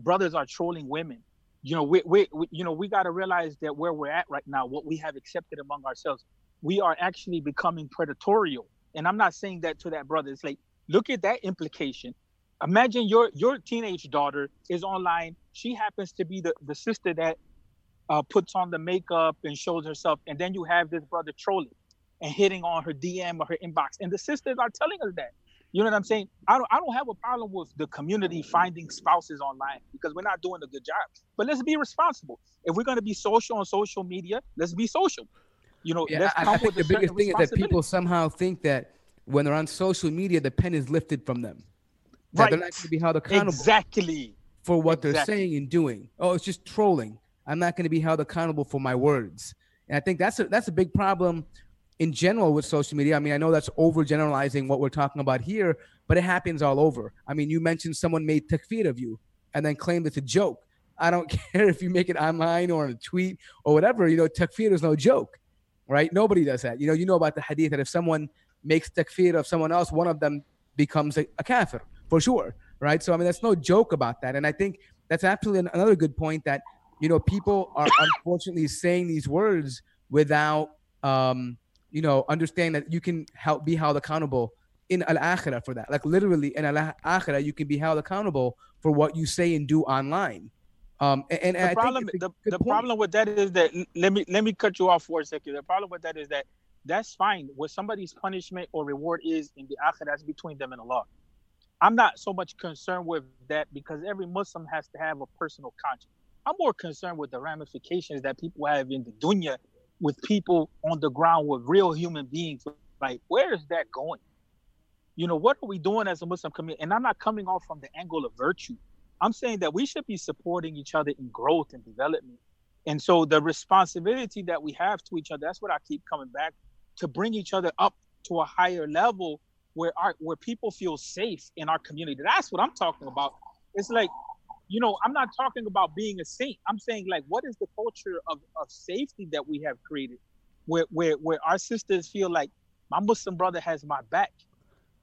brothers are trolling women. You know, we, we, we you know we got to realize that where we're at right now, what we have accepted among ourselves, we are actually becoming predatorial. And I'm not saying that to that brother. It's like look at that implication. Imagine your your teenage daughter is online. She happens to be the the sister that uh, puts on the makeup and shows herself, and then you have this brother trolling and hitting on her DM or her inbox, and the sisters are telling us that. You know what I'm saying? I don't I don't have a problem with the community finding spouses online because we're not doing a good job. But let's be responsible. If we're going to be social on social media, let's be social. You know, yeah, I, I think the biggest thing is that people somehow think that when they're on social media, the pen is lifted from them. That right. they're not going to be held accountable. Exactly. For what exactly. they're saying and doing. Oh, it's just trolling. I'm not going to be held accountable for my words. And I think that's a, that's a big problem in general with social media. I mean, I know that's overgeneralizing what we're talking about here, but it happens all over. I mean, you mentioned someone made takfir of you and then claimed it's a joke. I don't (laughs) care if you make it online or in a tweet or whatever. You know, takfir is no joke, right? Nobody does that. You know, you know about the hadith that if someone makes takfir of someone else, one of them becomes a, a kafir for sure, right? So I mean, that's no joke about that. And I think that's absolutely another good point that – you know, people are unfortunately saying these words without, um, you know, understand that you can help be held accountable in al akhirah for that. Like literally in al akhirah, you can be held accountable for what you say and do online. Um, and, and the problem, the, the problem with that is that let me let me cut you off for a second. The problem with that is that that's fine. What somebody's punishment or reward is in the akhirah, that's between them and Allah. I'm not so much concerned with that because every Muslim has to have a personal conscience. I'm more concerned with the ramifications that people have in the dunya with people on the ground with real human beings. Like, where is that going? You know, what are we doing as a Muslim community? And I'm not coming off from the angle of virtue. I'm saying that we should be supporting each other in growth and development. And so the responsibility that we have to each other, that's what I keep coming back to bring each other up to a higher level where our where people feel safe in our community. That's what I'm talking about. It's like you know, I'm not talking about being a saint. I'm saying like, what is the culture of, of safety that we have created, where where where our sisters feel like my Muslim brother has my back.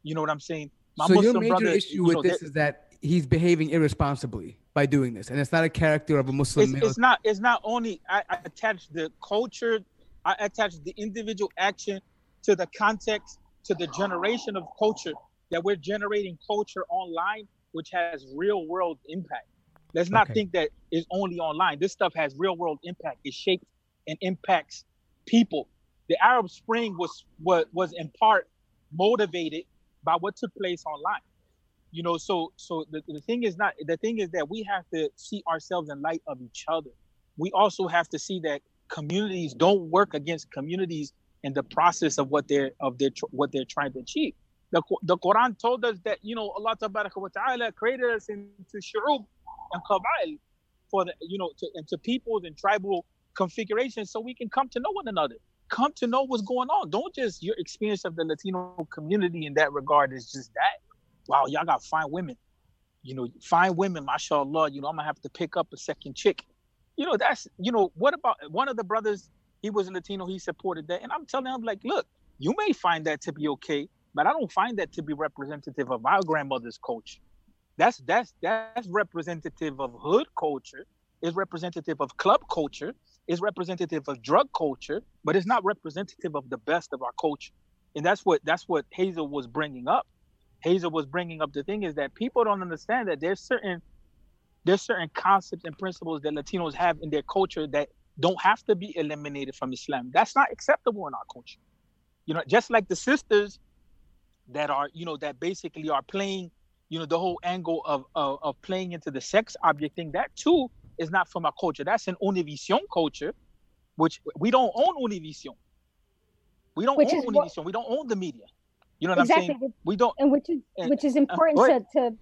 You know what I'm saying? My so Muslim your major brother, issue with know, this is that he's behaving irresponsibly by doing this, and it's not a character of a Muslim. It's, it's not. It's not only I, I attach the culture, I attach the individual action to the context, to the generation of culture that we're generating culture online, which has real world impact. Let's not okay. think that it's only online. This stuff has real world impact. It shapes and impacts people. The Arab Spring was was was in part motivated by what took place online. You know, so so the, the thing is not the thing is that we have to see ourselves in light of each other. We also have to see that communities don't work against communities in the process of what they're of their what they're trying to achieve. The, the Quran told us that you know Allah wa ta'ala created us into shu'ub and qaba'il for the you know to and to peoples and tribal configurations so we can come to know one another come to know what's going on. Don't just your experience of the latino community in that regard is just that. Wow y'all got fine women. You know fine women mashallah you know i'm gonna have to pick up a second chick. You know that's you know what about one of the brothers he was a latino he supported that. And i'm telling him like look you may find that to be okay but i don't find that to be representative of our grandmother's culture that's that's that's representative of hood culture, is representative of club culture, is representative of drug culture, but it's not representative of the best of our culture. And that's what that's what Hazel was bringing up. Hazel was bringing up the thing is that people don't understand that there's certain there's certain concepts and principles that Latinos have in their culture that don't have to be eliminated from Islam. That's not acceptable in our culture. You know, just like the sisters that are, you know, that basically are playing you know the whole angle of, of, of playing into the sex object thing that too is not from our culture. That's an univision culture which we don't own univision we don't which own univision what, we don't own the media. You know what exactly. i'm saying? We don't and which is and, which is important uh, to, to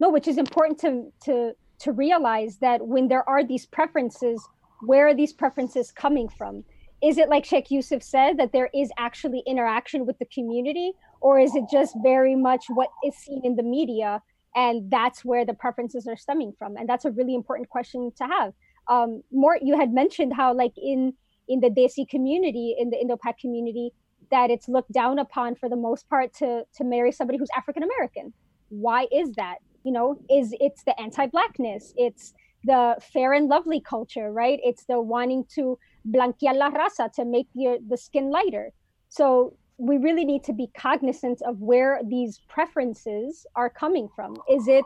no which is important to to to realize that when there are these preferences where are these preferences coming from? Is it like Sheikh Yusuf said that there is actually interaction with the community, or is it just very much what is seen in the media and that's where the preferences are stemming from? And that's a really important question to have. Um, more you had mentioned how like in in the desi community in the indo-pak community that it's looked down upon for the most part to to marry somebody who's african american why is that? You know is it's the anti-blackness it's the fair and lovely culture right? It's the wanting to blanquear la raza to make your the skin lighter. So we really need to be cognizant of where these preferences are coming from is it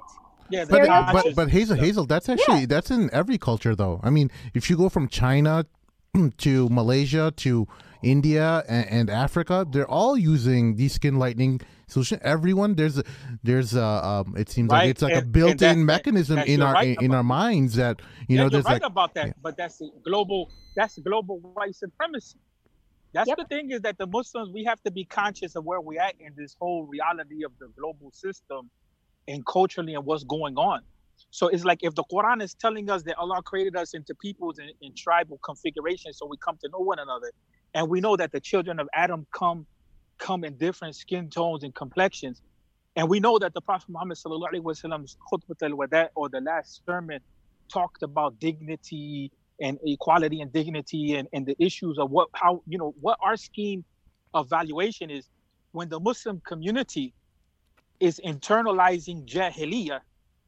Yeah, But, but but Hazel Hazel that's actually that's in every culture though. I mean, if you go from China (clears throat) to Malaysia to India and, and Africa, they're all using the skin lightening solution. Everyone there's a, there's a um, it seems like it's like a and- and built-in that- mechanism in our right in, in our minds that you yeah, know you're there's right like about that, yeah. but that's the global. That's global white supremacy. That's Yep. the thing is that the Muslims we have to be conscious of where we're at in this whole reality of the global system, and culturally and what's going on. So it's like if the Quran is telling us that Allah created us into peoples in, in tribal configuration, so we come to know one another, and we know that the children of Adam come come in different skin tones and complexions, and we know that the Prophet Muhammad sallallahu alaihi wasallam's khutbah al-wada or the last sermon talked about dignity and equality and dignity and, and the issues of what how you know what our scheme of valuation is when the Muslim community is internalizing jahiliyyah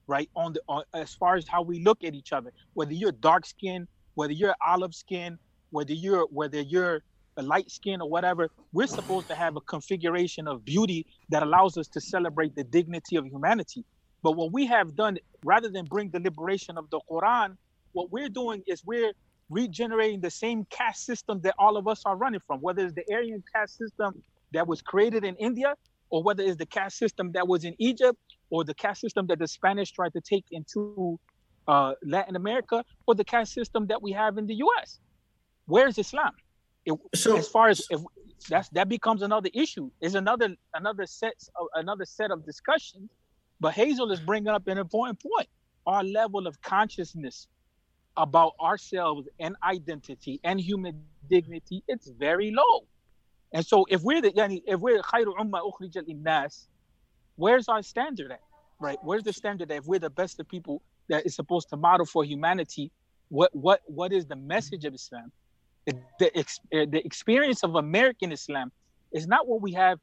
right on the on, as far as how we look at each other whether you're dark skin whether you're olive skin whether you're whether you're a light skin or whatever we're supposed to have a configuration of beauty that allows us to celebrate the dignity of humanity. But what we have done rather than bring the liberation of the quran what we're doing is we're regenerating the same caste system that all of us are running from whether it's the aryan caste system that was created in india or whether it's the caste system that was in egypt or the caste system that the spanish tried to take into uh, latin america or the caste system that we have in the us where's islam? It, So- as far as if that's that becomes another issue. Is another another set of another set of discussions. But hazel is bringing up an important point. Our level of consciousness about ourselves and identity and human dignity it's very low and so if we're the yani, if we're خير أمة أخرجت للناس where's our standard at right where's the standard that if we're the best of people that is supposed to model for humanity what what what is the message of islam the, the, ex, uh, the experience of american islam is not what we have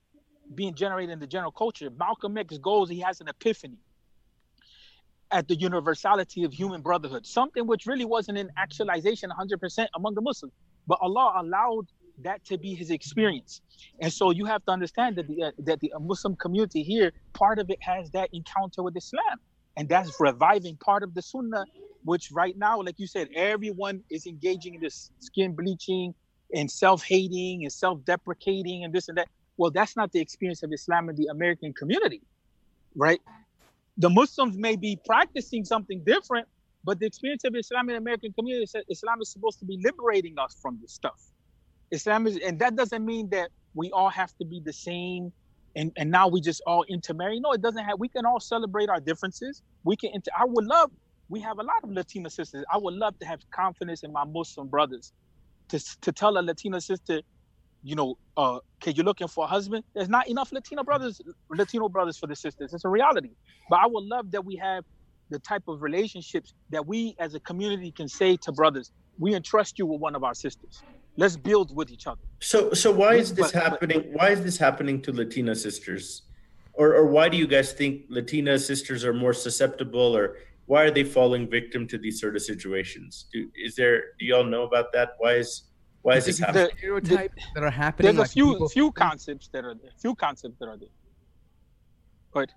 being generated in the general culture malcolm x goes he has an epiphany at the universality of human brotherhood something which really wasn't in actualization 100% among the muslims. But allah allowed that to be his experience. And so you have to understand that the uh, that the muslim community here part of it has that encounter with islam. And that's reviving part of the sunnah which right now like you said everyone is engaging in this skin bleaching and self-hating and self-deprecating and this and that. Well that's not the experience of islam in the american community right the muslims may be practicing something different but the experience of islam in the american community is islam is supposed to be liberating us from this stuff. Islam is and that doesn't mean that we all have to be the same and and now we just all intermarry. No it doesn't have we can all celebrate our differences. We can inter- i would love we have a lot of latina sisters. I would love to have confidence in my muslim brothers. To, to tell a latina sister you know uh okay you're looking for a husband there's not enough latino brothers latino brothers for the sisters it's a reality but i would love that we have the type of relationships that we as a community can say to brothers we entrust you with one of our sisters let's build with each other So, so why is this But- but- happening? Why is this happening to Latina sisters, or or why do you guys think Latina sisters are more susceptible, or why are they falling victim to these sort of situations? Do, is there? Do y'all know about that? Why is why is this The happening? stereotypes that are happening. there's a like few people- few concepts that are there few concepts that are there but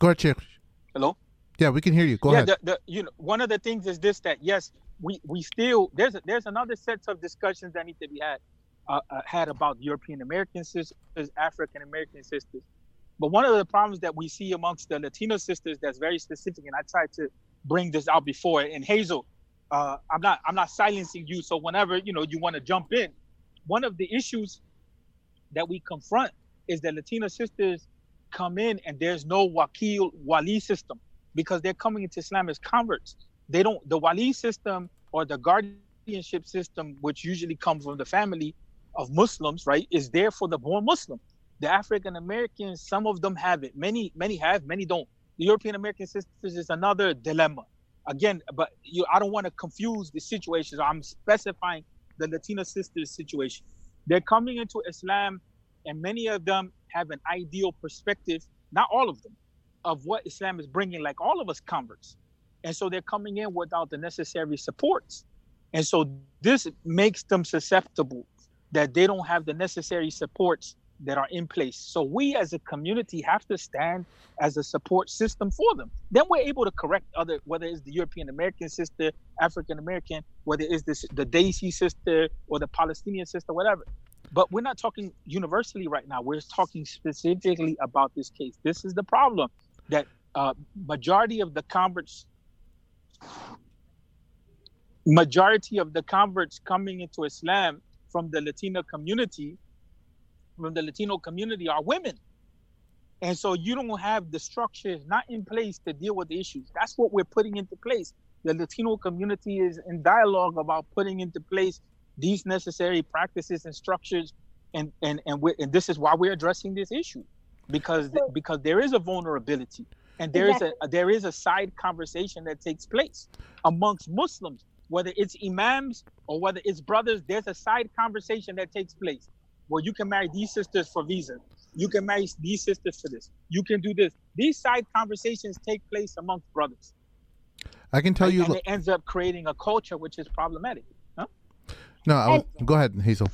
Go ahead, Chick. hello Yeah, we can hear you. Go yeah, ahead. The, the, you know, one of the things is this that yes, we we still there's a, there's another sets of discussions that need to be had uh, uh, had about European American sisters, African American sisters. But one of the problems that we see amongst the Latino sisters that's very specific, and I tried to bring this out before. And Hazel, uh, I'm not I'm not silencing you, so whenever you know you want to jump in, one of the issues that we confront is that Latina sisters come in and there's no wakil wali system because they're coming into Islam as converts. They don't the wali system or the guardianship system, which usually comes from the family of Muslims, right, is there for the born Muslim. The African Americans, some of them have it. Many, many have, many don't. The European American sisters is another dilemma. Again, but you, I don't want to confuse the situations. I'm specifying the Latina sisters situation. They're coming into Islam, and many of them have an ideal perspective. Not all of them, of what Islam is bringing, like all of us converts. And so they're coming in without the necessary supports. And so this makes them susceptible that they don't have the necessary supports that are in place. So we as a community have to stand as a support system for them. Then we're able to correct other, whether it's the European American sister, African American, whether it's this, the Desi sister or the Palestinian sister, whatever. But we're not talking universally right now. We're talking specifically about this case. This is the problem that uh, majority of the converts majority of the converts coming into Islam from the Latino community, from the Latino community are women. And so you don't have the structures not in place to deal with the issues. That's what we're putting into place. The Latino community is in dialogue about putting into place these necessary practices and structures. And and and, we and this is why we're addressing this issue, because because there is a vulnerability and there exactly. is a there is a side conversation that takes place amongst Muslims, whether it's imams or whether it's brothers. There's a side conversation that takes place where you can marry these sisters for visa, you can marry these sisters for this, you can do this. These side conversations take place amongst brothers. I can tell and, you, and it ends up creating a culture which is problematic. Huh? No, was, go ahead, Hazel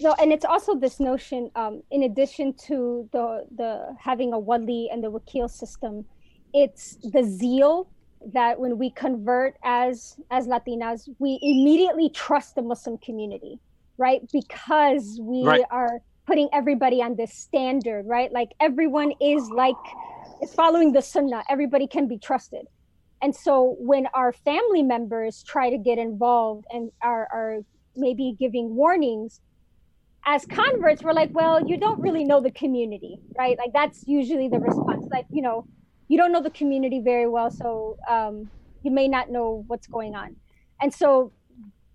no and it's also this notion um, in addition to the the having a wali and the wakil system it's the zeal that when we convert as as latinas we immediately trust the muslim community right because we right. are putting everybody on this standard right like everyone is like is following the sunnah everybody can be trusted and so when our family members try to get involved and are, are maybe giving warnings as converts, we're like, well, you don't really know the community, right? Like that's usually the response. Like, you know, you don't know the community very well, so um, you may not know what's going on. And so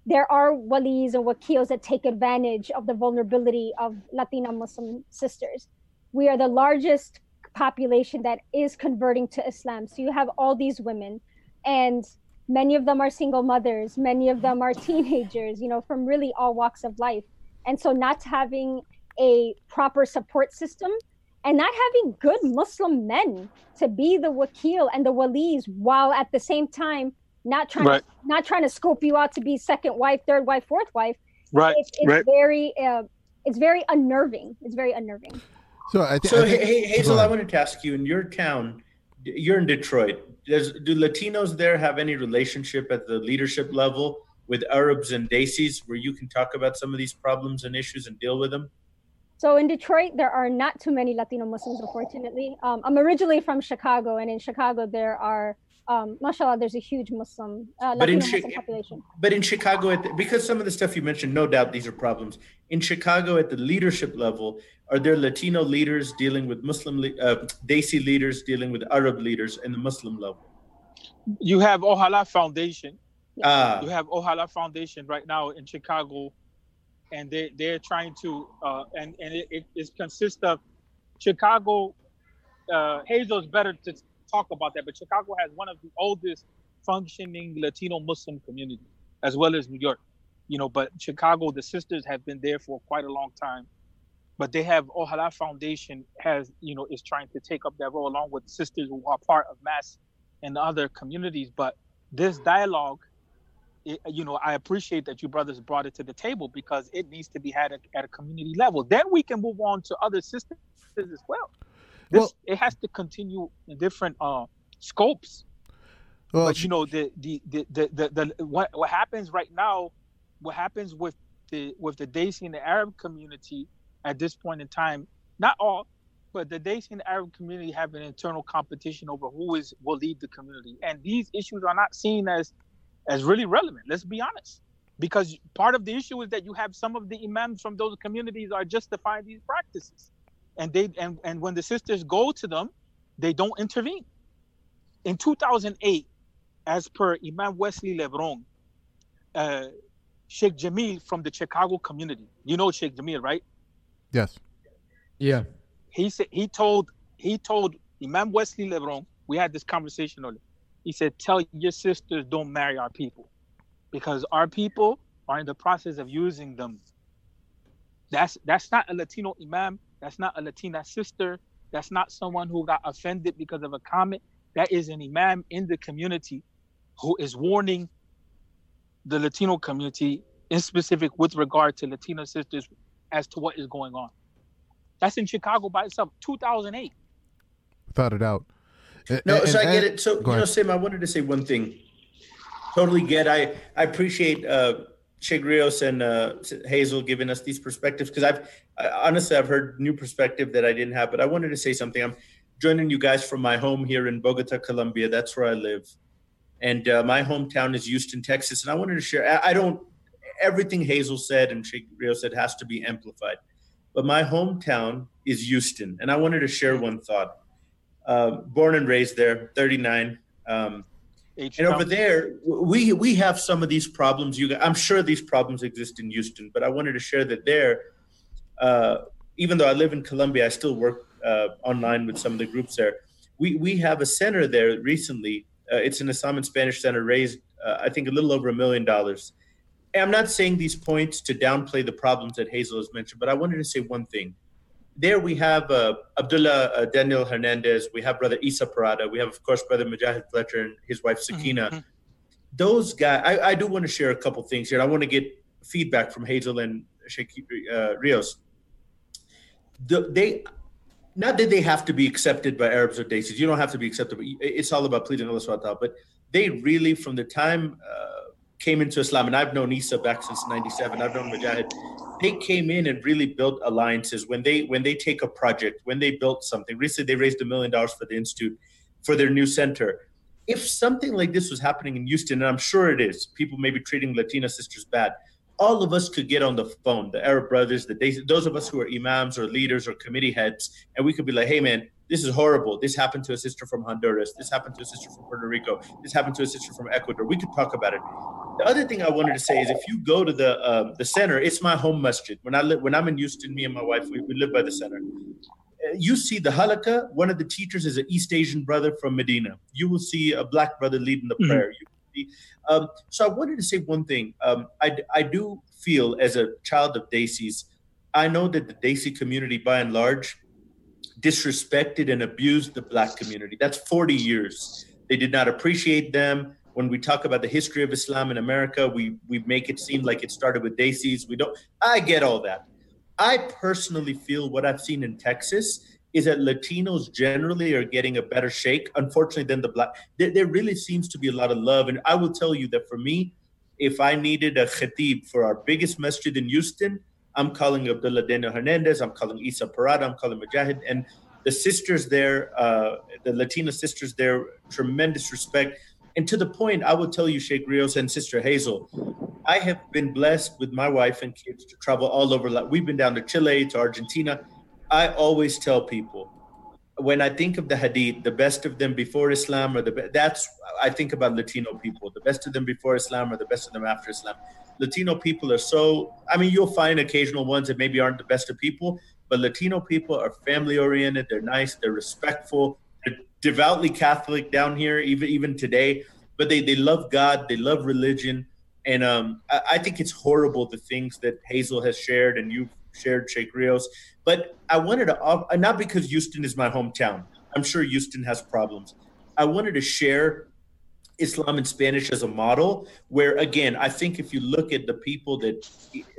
there are walis and wakils that take advantage of the vulnerability of Latina Muslim sisters. We are the largest population that is converting to Islam. So you have all these women, and many of them are single mothers, many of them are teenagers, you know, from really all walks of life and so, not having a proper support system and not having good Muslim men to be the wakil and the walis while at the same time not trying right. to, not trying to scope you out to be second wife, third wife, fourth wife. Right. It's, it's right. very uh, it's very unnerving. It's very unnerving. So I th- so I think, hey, Hazel, I wanted to ask you in your town, you're in Detroit. Does do Latinos there have any relationship at the leadership level with Arabs and Desis where you can talk about some of these problems and issues and deal with them? So in Detroit, there are not too many Latino Muslims, unfortunately. Um, I'm originally from Chicago, and in Chicago, there are, um, mashallah, there's a huge Muslim, uh, but Latino in Muslim population. But in Chicago, the, because some of the stuff you mentioned, no doubt these are problems. In Chicago, at the leadership level, are there Latino leaders dealing with Muslim, uh, Desi leaders dealing with Arab leaders in the Muslim level? You have Ohala Foundation, uh, you have Ohala Foundation right now in Chicago, and they they're trying to uh, and and it, it, it consists of Chicago. Uh, Hazel's better to talk about that, but Chicago has one of the oldest functioning Latino Muslim community, as well as New York. You know, but Chicago, the sisters have been there for quite a long time. But they have Ohala Foundation has, you know, is trying to take up that role along with sisters who are part of MAS and other communities. But this dialogue it, you know, I appreciate that you brothers brought it to the table because it needs to be had at, at a community level. Then we can move on to other systems as well. This, well, it has to continue in different uh, scopes. Well, but you know, the the, the the the the what what happens right now, what happens with the with the Desi and the Arab community at this point in time, not all, but the Desi and the Arab community have an internal competition over who is will lead the community, and these issues are not seen as as really relevant. Let's be honest, because part of the issue is that you have some of the imams from those communities are justifying these practices, and they and and when the sisters go to them, they don't intervene. In 2008, as per Imam Wesley Lebron, uh, Sheikh Jamil from the Chicago community, you know Sheikh Jamil, right? Yes. Yeah. he said he told he told Imam Wesley Lebron. We had this conversation on it. He said, "Tell your sisters don't marry our people, because our people are in the process of using them. That's that's not a Latino imam. That's not a Latina sister. That's not someone who got offended because of a comment. That is an imam in the community who is warning the Latino community in specific with regard to Latino sisters as to what is going on. That's in Chicago by itself, 2008. Thought it out. No, and, so I get it. So you know, Sam, I wanted to say one thing. Totally get. I I appreciate uh, Sheikh Rios and uh, Hazel giving us these perspectives because I've I, honestly I've heard new perspective that I didn't have. But I wanted to say something. I'm joining you guys from my home here in Bogota, Colombia. That's where I live, and uh, my hometown is Houston, Texas. And I wanted to share. I, I don't everything Hazel said and Sheikh Rios said has to be amplified, but my hometown is Houston, and I wanted to share one thought. Uh, born and raised there, 39. Um, H and over there, we we have some of these problems. You, I'm sure these problems exist in Houston, but I wanted to share that there. Uh, even though I live in Colombia, I still work uh, online with some of the groups there. We we have a center there recently. Uh, it's an and Spanish center raised, uh, I think, a little over a million dollars. I'm not saying these points to downplay the problems that Hazel has mentioned, but I wanted to say one thing there we have uh, Abdullah uh, Daniel Hernandez, we have brother Isa Parada, we have of course brother Mujahid Fletcher and his wife Sakina. Mm-hmm. Those guys, I, I, do want to share a couple things here. I want to get feedback from Hazel and Sheikh uh, Rios. The, they, not that they have to be accepted by Arabs or Desis. You don't have to be accepted. It's all about pleading Allah subhanahu But they really, from the time uh, came into Islam, and I've known Isa back since '97. I've known Mujahid. They came in and really built alliances. When they when they take a project when they built something recently they raised a million dollars for the institute for their new center. If something like this was happening in houston and i'm sure it is people may be treating latina sisters bad all of us could get on the phone the arab brothers the those of us who are imams or leaders or committee heads and we could be like hey man this is horrible this happened to a sister from honduras this happened to a sister from puerto rico this happened to a sister from ecuador we could talk about it the other thing I wanted to say is if you go to the uh, the center, it's my home masjid. When I live, when I'm in Houston, me and my wife, we, we live by the center. Uh, you see the halakha. One of the teachers is an East Asian brother from Medina. You will see a black brother leading the mm-hmm. prayer. See, um, so I wanted to say one thing. Um, I I do feel as a child of Desis, I know that the Desi community, by and large, disrespected and abused the black community. That's 40 years. They did not appreciate them when we talk about the history of Islam in America, we we make it seem like it started with Desis. We don't. I get all that. I personally feel what I've seen in Texas is that Latinos generally are getting a better shake, unfortunately, than the black. There, there really seems to be a lot of love, and I will tell you that for me, if I needed a khatib for our biggest masjid in Houston, I'm calling Abdullah Daniel Hernandez, I'm calling Isa Parada, I'm calling Mujahid, and the sisters there, uh, the Latina sisters there, tremendous respect. And to the point, I will tell you, Sheikh Rios and Sister Hazel, I have been blessed with my wife and kids to travel all over. We've been down to Chile, to Argentina. I always tell people when I think of the Hadith, the best of them before Islam, or the that's I think about Latino people. The best of them before Islam, or the best of them after Islam. Latino people are so. I mean, you'll find occasional ones that maybe aren't the best of people, but Latino people are family oriented. They're nice. They're respectful They're devoutly Catholic down here, even even today. But they they love God, they love religion, and um, I, I think it's horrible the things that Hazel has shared and you've shared, Sheikh Rios. But I wanted to not because Houston is my hometown. I'm sure Houston has problems. I wanted to share Islam in Spanish as a model, where again, I think if you look at the people that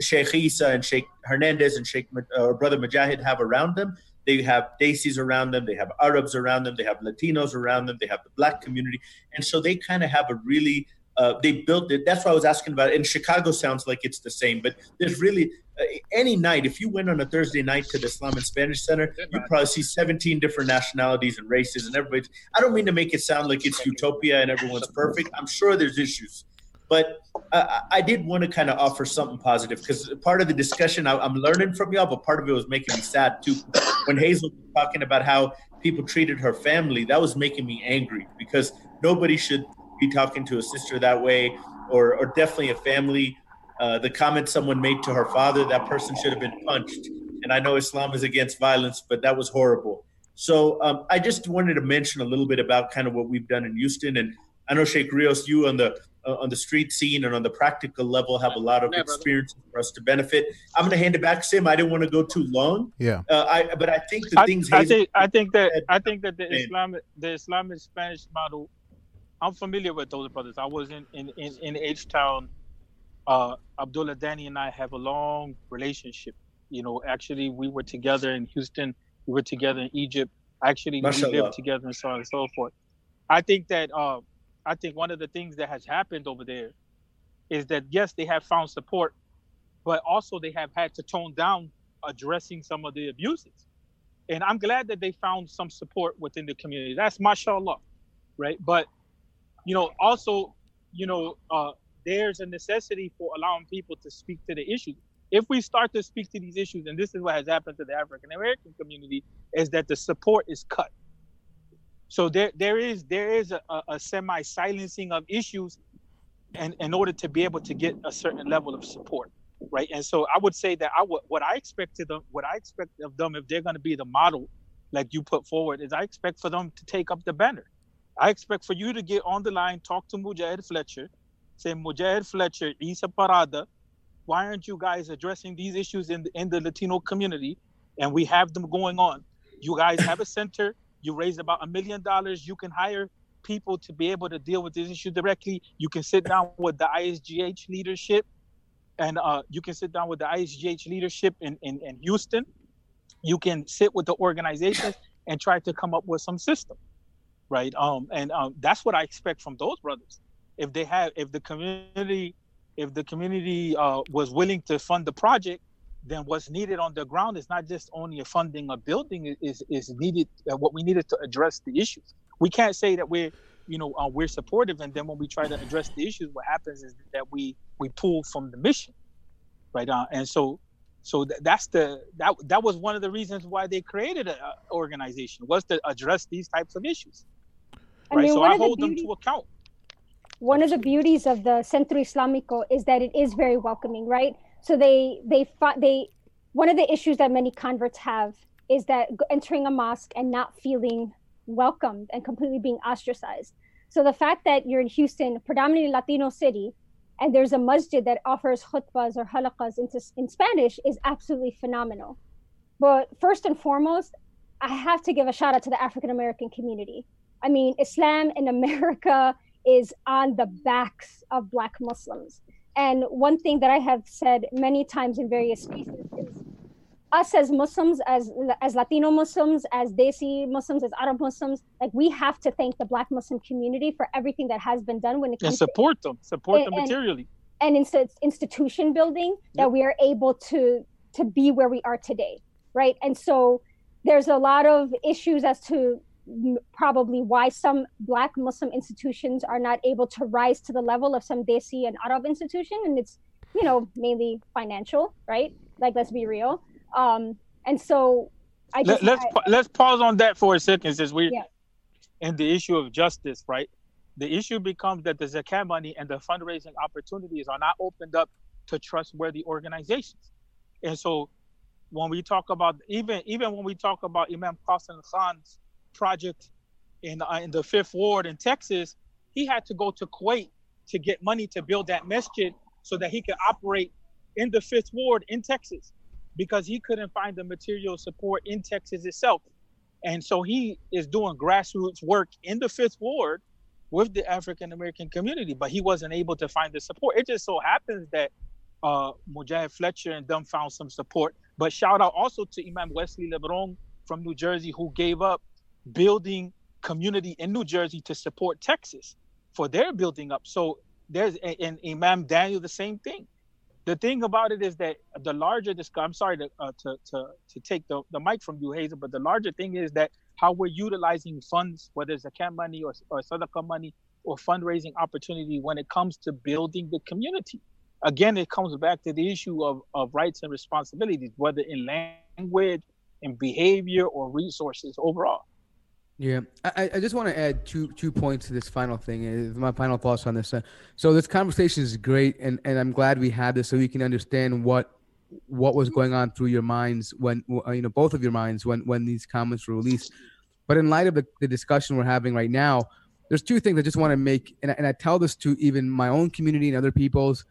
Sheikh Isa and Sheikh Hernandez and Sheikh uh, Brother Mujahid have around them, they have Desis around them, they have Arabs around them, they have Latinos around them, they have the black community. And so they kind of have a really, uh, they built it. That's why I was asking about it. And Chicago sounds like it's the same, but there's really, uh, any night, if you went on a Thursday night to the Islam in Spanish Center, you probably see 17 different nationalities and races and everybody. I don't mean to make it sound like it's utopia and everyone's perfect. I'm sure there's issues. But uh, I did want to kind of offer something positive because part of the discussion I, am learning from y'all, but part of it was making me sad too. When Hazel was talking about how people treated her family, that was making me angry because nobody should be talking to a sister that way, or, or definitely a family. Uh, the comment someone made to her father, that person should have been punched. And and I know Islam is against violence, but that was horrible. So um, I just wanted to mention a little bit about kind of what we've done in Houston, and I know Sheikh Rios, you on the uh, on the street scene and on the practical level have a lot of experience for us to benefit. I'm going to hand it back to Sim. I didn't want to go too long. Yeah. Uh, I but I think the I, things. I Hazel think I think that I think that the Man. Islamic the Islamic Spanish model. I'm familiar with those brothers. I was in in in, in H Town. Uh, Abdullah Danny and I have a long relationship. You know, actually, we were together in Houston. We were together in Egypt. Actually, we lived together and so on and so forth. I think that uh, I think one of the things that has happened over there is that yes, they have found support, but also they have had to tone down addressing some of the abuses. And I'm glad that they found some support within the community. That's mashallah, right? But you know, also, you know, uh, there's a necessity for allowing people to speak to the issues. If we start to speak to these issues, and this is what has happened to the African American community, is that the support is cut. So there, there is there is a, a, a semi silencing of issues, and in order to be able to get a certain level of support, right? And so I would say that I would what I expect to them, what I expect of them, if they're going to be the model, like you put forward, is I expect for them to take up the banner. I expect for you to get on the line, talk to Mujahid Fletcher, say Mujahid Fletcher, Isa Parada, why aren't you guys addressing these issues in the, in the Latino community? And we have them going on. You guys have a center. You raise about a million dollars. You can hire people to be able to deal with this issue directly. You can sit down with the ISGH leadership, and uh, you can sit down with the ISGH leadership in, in, in Houston. You can sit with the organizations and try to come up with some system, right? Um, and um, that's what I expect from those brothers. If they have, if the community, if the community uh, was willing to fund the project, then what's needed on the ground is not just only a funding a building is is needed uh, what we needed to address the issues we can't say that we're you know uh, we're supportive and then when we try to address the issues what happens is that we we pull from the mission right uh, and so so th- that's the that that was one of the reasons why they created an organization was to address these types of issues I right mean, so i of the hold them to account one of the beauties of the Centro Islamico is that it is very welcoming, right? So they they they one of the issues that many converts have is that entering a mosque and not feeling welcomed and completely being ostracized. So the fact that you're in Houston, predominantly Latino city, and there's a masjid that offers khutbas or halaqas into, in Spanish is absolutely phenomenal. But first and foremost, I have to give a shout out to the African American community. I mean, Islam in America is on the backs of Black Muslims. And one thing that I have said many times in various spaces is us as Muslims, as as Latino Muslims, as Desi Muslims, as Arab Muslims, like we have to thank the Black Muslim community for everything that has been done when it and comes to support them support And- them materially and inst- institution building that Yep. we are able to to be where we are today right and so there's a lot of issues as to probably why some black muslim institutions are not able to rise to the level of some desi and arab institution and it's you know mainly financial right like let's be real um and so i just Let, let's I- let's pause on that for a second since we're Yeah. in the issue of justice, right? The issue becomes that the zakat money and the fundraising opportunities are not opened up to trustworthy organizations, and so when we talk about even even when we talk about Imam Qasim Khan's project in uh, in the Fifth Ward in Texas, he had to go to Kuwait to get money to build that masjid so that he could operate in the Fifth Ward in Texas because he couldn't find the material support in Texas itself. And so he is doing grassroots work in the Fifth Ward with the African American community, but he wasn't able to find the support. It just so happens that uh, Mujahid Fletcher and them found some support. But shout out also to Imam Wesley Lebron from New Jersey, who gave up building community in New Jersey to support Texas for their building up. So there's and Imam Daniel the same thing. The thing about it is that the larger this i'm sorry to uh, to, to to take the, the mic from you hazel but the larger thing is that how we're utilizing funds whether it's zakat money or, or sadaqah money or fundraising opportunity when it comes to building the community. Again it comes back to the issue of, of rights and responsibilities whether in language in behavior or resources overall Yeah, I, I- just want to add two two points to this final thing. uh, My final thoughts on this. Uh, So this conversation is great, and, and I'm glad we had this so we can understand what what was going on through your minds when uh, you know both of your minds when when these comments were released. But in light of the, the discussion we're having right now, there's two things I just want to make, and I, and I tell this to even my own community and other people's.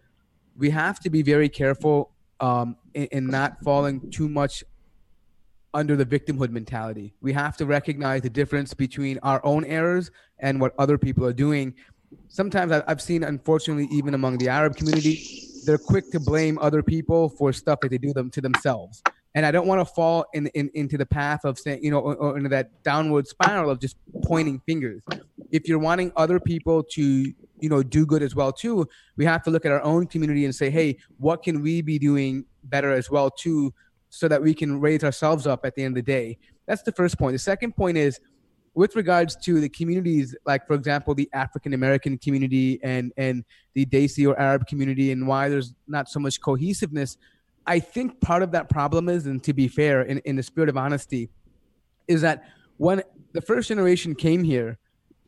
We have to be very careful um, in, in not falling too much under the victimhood mentality. We have to recognize the difference between our own errors and what other people are doing. Sometimes I've seen, unfortunately, even among the Arab community, they're quick to blame other people for stuff that they do them to themselves. And I don't want to fall in, in into the path of saying, you know, or, or into that downward spiral of just pointing fingers. If you're wanting other people to, you know, do good as well too, we have to look at our own community and say, hey, what can we be doing better as well too so that we can raise ourselves up at the end of the day. That's the first point. The second point is with regards to the communities, like for example, the African American community and and the Desi or Arab community, and why there's not so much cohesiveness. I think part of that problem is, and to be fair, in, in the spirit of honesty, is that when the first generation came here,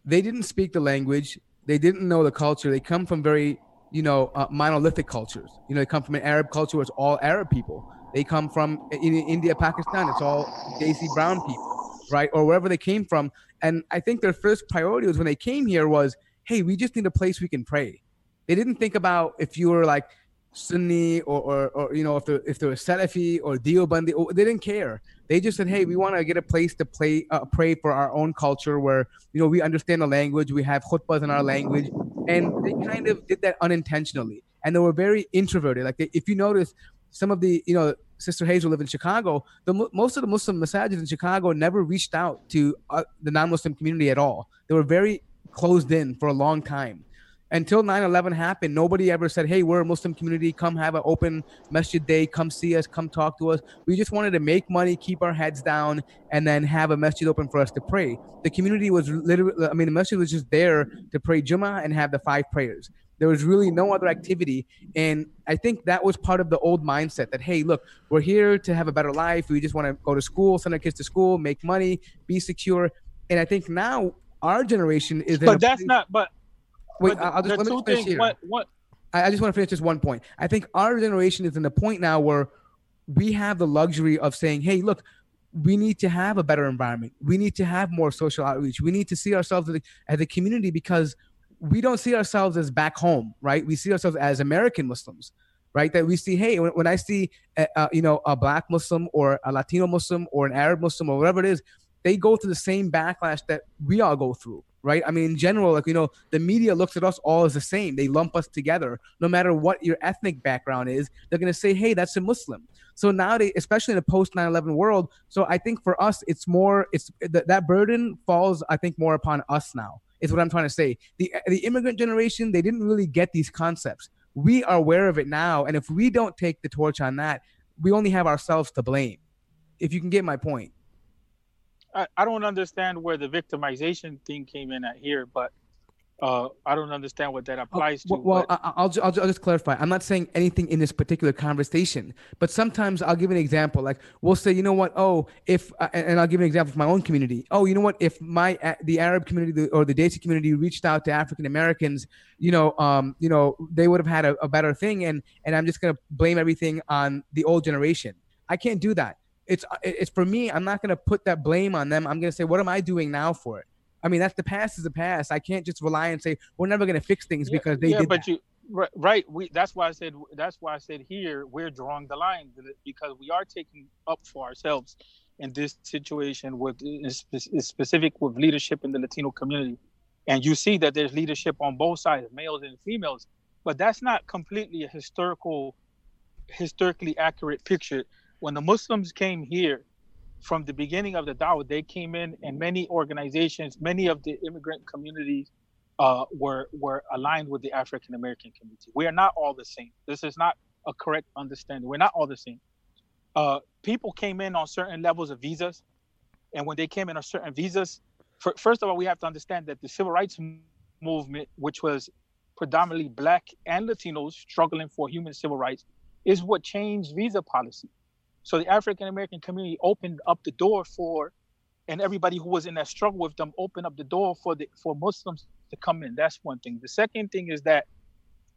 they didn't speak the language, they didn't know the culture. They come from very, you know, uh, monolithic cultures. You know, they come from an Arab culture where it's all Arab people. They come from in India, Pakistan. It's all Desi brown people, right, or wherever they came from. And I think their first priority was when they came here was, hey, we just need a place we can pray. They didn't think about if you were like Sunni or, or, or you know if they're if they're Salafi or Deobandi, or, they didn't care. They just said, hey, we want to get a place to play uh, pray for our own culture where you know we understand the language, we have khutbahs in our language, and they kind of did that unintentionally. And they were very introverted. Like they, if you notice, some of the you know sister hazel live in chicago the most of the muslim masajids in chicago never reached out to uh, the non-muslim community at all. They were very closed in for a long time. Until 9-11 happened nobody ever said hey we're a muslim community. Come have an open masjid day. Come see us. Come talk to us. We just wanted to make money keep our heads down and then have a masjid open for us to pray. The community was literally i mean the masjid was just there to pray Jummah and have the five prayers there was really no other activity. And I think that was part of the old mindset that, hey, look, we're here to have a better life. We just want to go to school, send our kids to school, make money, be secure. And I think now our generation is. But that's place- not, but. Wait, but I'll just let me finish here. What, what? I just want to finish just one point. I think our generation is in the point now where we have the luxury of saying, hey, look, we need to have a better environment. We need to have more social outreach. We need to see ourselves as a, as a community because we don't see ourselves as back home, right? We see ourselves as American Muslims, right? That we see, hey, when, when I see, a, uh, you know, a black Muslim or a Latino Muslim or an Arab Muslim or whatever it is, they go through the same backlash that we all go through, right? I mean, in general, like, you know, the media looks at us all as the same. They lump us together. No matter what your ethnic background is, they're going to say, hey, that's a Muslim. So now they, especially in a post 9/11 world, so I think for us, it's more, it's th- that burden falls, I think, more upon us now is what I'm trying to say. The the immigrant generation, they didn't really get these concepts. We are aware of it now, and if we don't take the torch on that, we only have ourselves to blame. If you can get my point. I, I don't understand where the victimization thing came in at here, but uh, I don't understand what that oh, applies to. Well, but... I'll, I'll, I'll, just clarify. I'm not saying anything in this particular conversation, but sometimes I'll give an example. Like we'll say, you know what? Oh, if uh, and I'll give an example of my own community. Oh, you know what? If my the Arab community or the Desi community reached out to African Americans, you know, um, you know, they would have had a, a better thing, and and I'm just gonna blame everything on the old generation. I can't do that. It's it's for me. I'm not gonna put that blame on them. I'm gonna say, what am I doing now for it? I mean, that's the past is the past. I can't just rely and say we're never going to fix things yeah, because they yeah, did. but that. you right, right. We that's why I said that's why I said here we're drawing the line because we are taking up for ourselves in this situation with specific with leadership in the Latino community, and you see that there's leadership on both sides, males and females, but that's not completely a historical, historically accurate picture. When the Muslims came here, from the beginning of the Dawah, they came in, and many organizations, many of the immigrant communities uh, were were aligned with the African American community. We are not all the same. This is not a correct understanding. We're not all the same. Uh, people came in on certain levels of visas, and when they came in on certain visas, for, first of all, we have to understand that the civil rights movement, which was predominantly Black and Latinos struggling for human civil rights, is what changed visa policy. So the African American community opened up the door for, and everybody who was in that struggle with them opened up the door for the for Muslims to come in. That's one thing. The second thing is that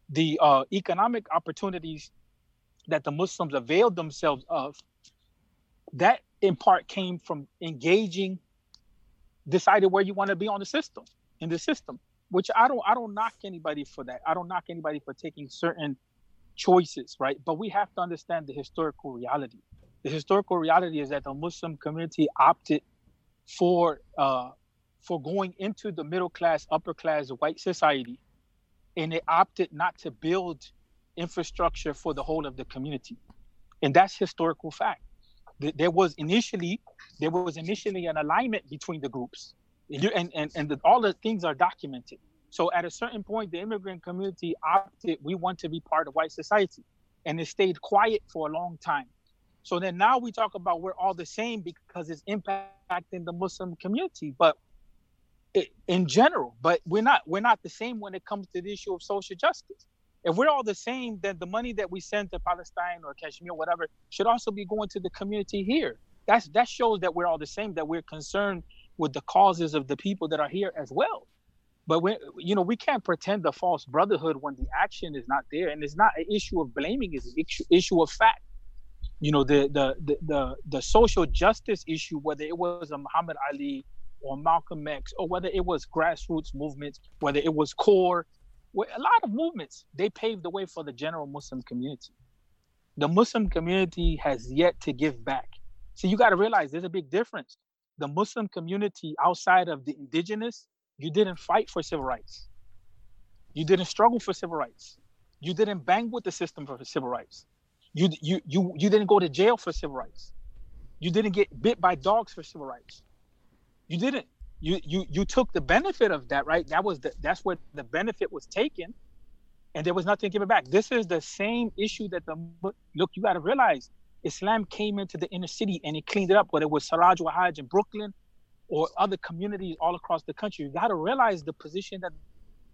the uh, economic opportunities that the Muslims availed themselves of, that in part came from engaging, decided where you want to be on the system, in the system. Which I don't I don't knock anybody for that. I don't knock anybody for taking certain choices, right? But we have to understand the historical reality. The historical reality is that the Muslim community opted for uh, for going into the middle class, upper class white society, and they opted not to build infrastructure for the whole of the community, and that's historical fact. There was initially there was initially an alignment between the groups, and and and the, all the things are documented. So at a certain point, the immigrant community opted we want to be part of white society, and it stayed quiet for a long time. So then now we talk about we're all the same because it's impacting the Muslim community, but it, in general, but we're not we're not the same when it comes to the issue of social justice. If we're all the same, then the money that we send to Palestine or Kashmir, or whatever, should also be going to the community here. That's that shows that we're all the same, that we're concerned with the causes of the people that are here as well. But we, you know, we can't pretend a false brotherhood when the action is not there, and it's not an issue of blaming; it's an issue of fact you know the, the the the the, social justice issue whether it was a muhammad ali or malcolm x or whether it was grassroots movements whether it was core a lot of movements they paved the way for the general muslim community. The muslim community has yet to give back. So you got to realize there's a big difference. The muslim community outside of the indigenous you didn't fight for civil rights. You didn't struggle for civil rights. You didn't bang with the system for civil rights you you you you didn't go to jail for civil rights. You didn't get bit by dogs for civil rights. You didn't. You you you took the benefit of that, right? That was the that's where the benefit was taken, and there was nothing given back. This is the same issue that the look. You got to realize, Islam came into the inner city and it cleaned it up. Whether it was Siraj Wahaj in Brooklyn, or other communities all across the country, you got to realize the position that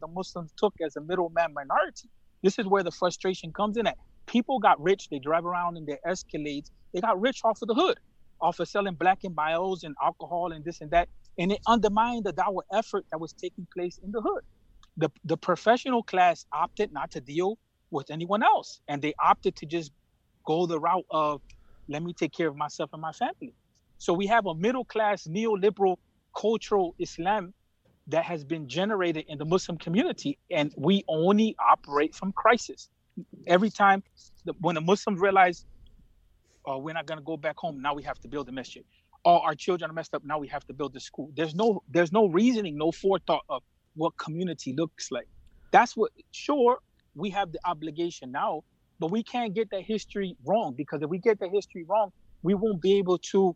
the Muslims took as a middleman minority. This is where the frustration comes in at people got rich. They drive around in their Escalades. They got rich off of the hood, off of selling black and bios and alcohol and this and that. And it undermined the dawah effort that was taking place in the hood. The, the professional class opted not to deal with anyone else. And they opted to just go the route of, let me take care of myself and my family. So we have a middle class neoliberal cultural Islam that has been generated in the Muslim community, and we only operate from crisis every time the, when the Muslims realize, oh, we're not to go back home, now we have to build a masjid. Oh, our children are messed up, now we have to build a school. There's no there's no reasoning, no forethought of what community looks like. That's what sure we have the obligation now, but we can't get that history wrong because if we get the history wrong, we won't be able to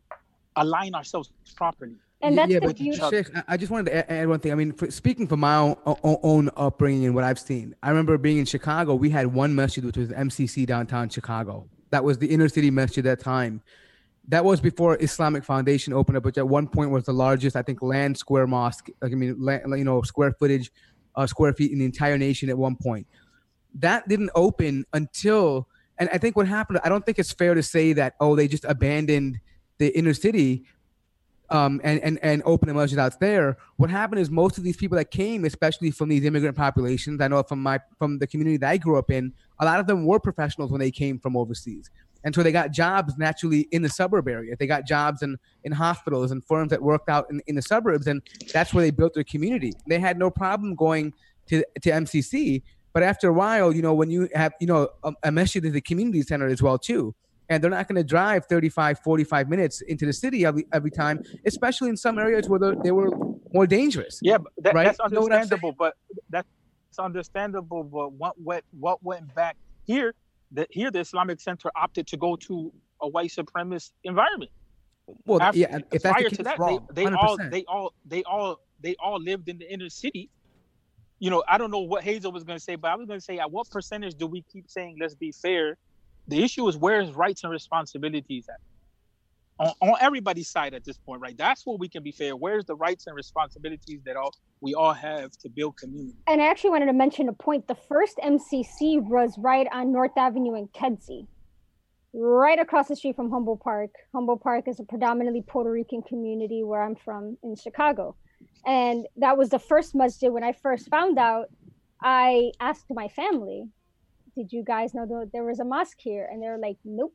align ourselves properly. And that's yeah, the but beauty. Sheikh, I just wanted to add one thing. I mean, for, speaking from my own, own upbringing and what I've seen, I remember being in Chicago. We had one masjid, which was MCC downtown Chicago. That was the inner city masjid at that time. That was before Islamic Foundation opened up, which at one point was the largest, I think, land square mosque. Like, I mean, land, you know, square footage, uh, square feet in the entire nation at one point. That didn't open until, and I think what happened. I don't think it's fair to say that oh they just abandoned the inner city um, and, and, and open a masjid out there. What happened is most of these people that came, especially from these immigrant populations, I know from my from the community that I grew up in, a lot of them were professionals when they came from overseas. And so they got jobs naturally in the suburb area. They got jobs in, in hospitals and firms that worked out in, in the suburbs. And that's where they built their community. They had no problem going to, to MCC. But after a while, you know, when you have, you know, a, a masjid is a community center as well, too and they're not going to drive 35 45 minutes into the city every, every time especially in some areas where they were more dangerous yeah that, right? that's understandable you know but that's understandable but what what what went back here that here the islamic center opted to go to a white supremacist environment. Well After, yeah if that's prior the to that wrong, they, they all they all they all they all lived in the inner city. You know i don't know what hazel was going to say but i was going to say at what percentage do we keep saying let's be fair the issue is where's rights and responsibilities at on, on, everybody's side at this point, right? That's where we can be fair. Where's the rights and responsibilities that all we all have to build community? And I actually wanted to mention a point. The first MCC was right on North Avenue in Kedzie, right across the street from Humboldt Park. Humboldt Park is a predominantly Puerto Rican community where I'm from in Chicago. And that was the first masjid when I first found out. I asked my family, did you guys know that there was a mosque here? And they're like, nope.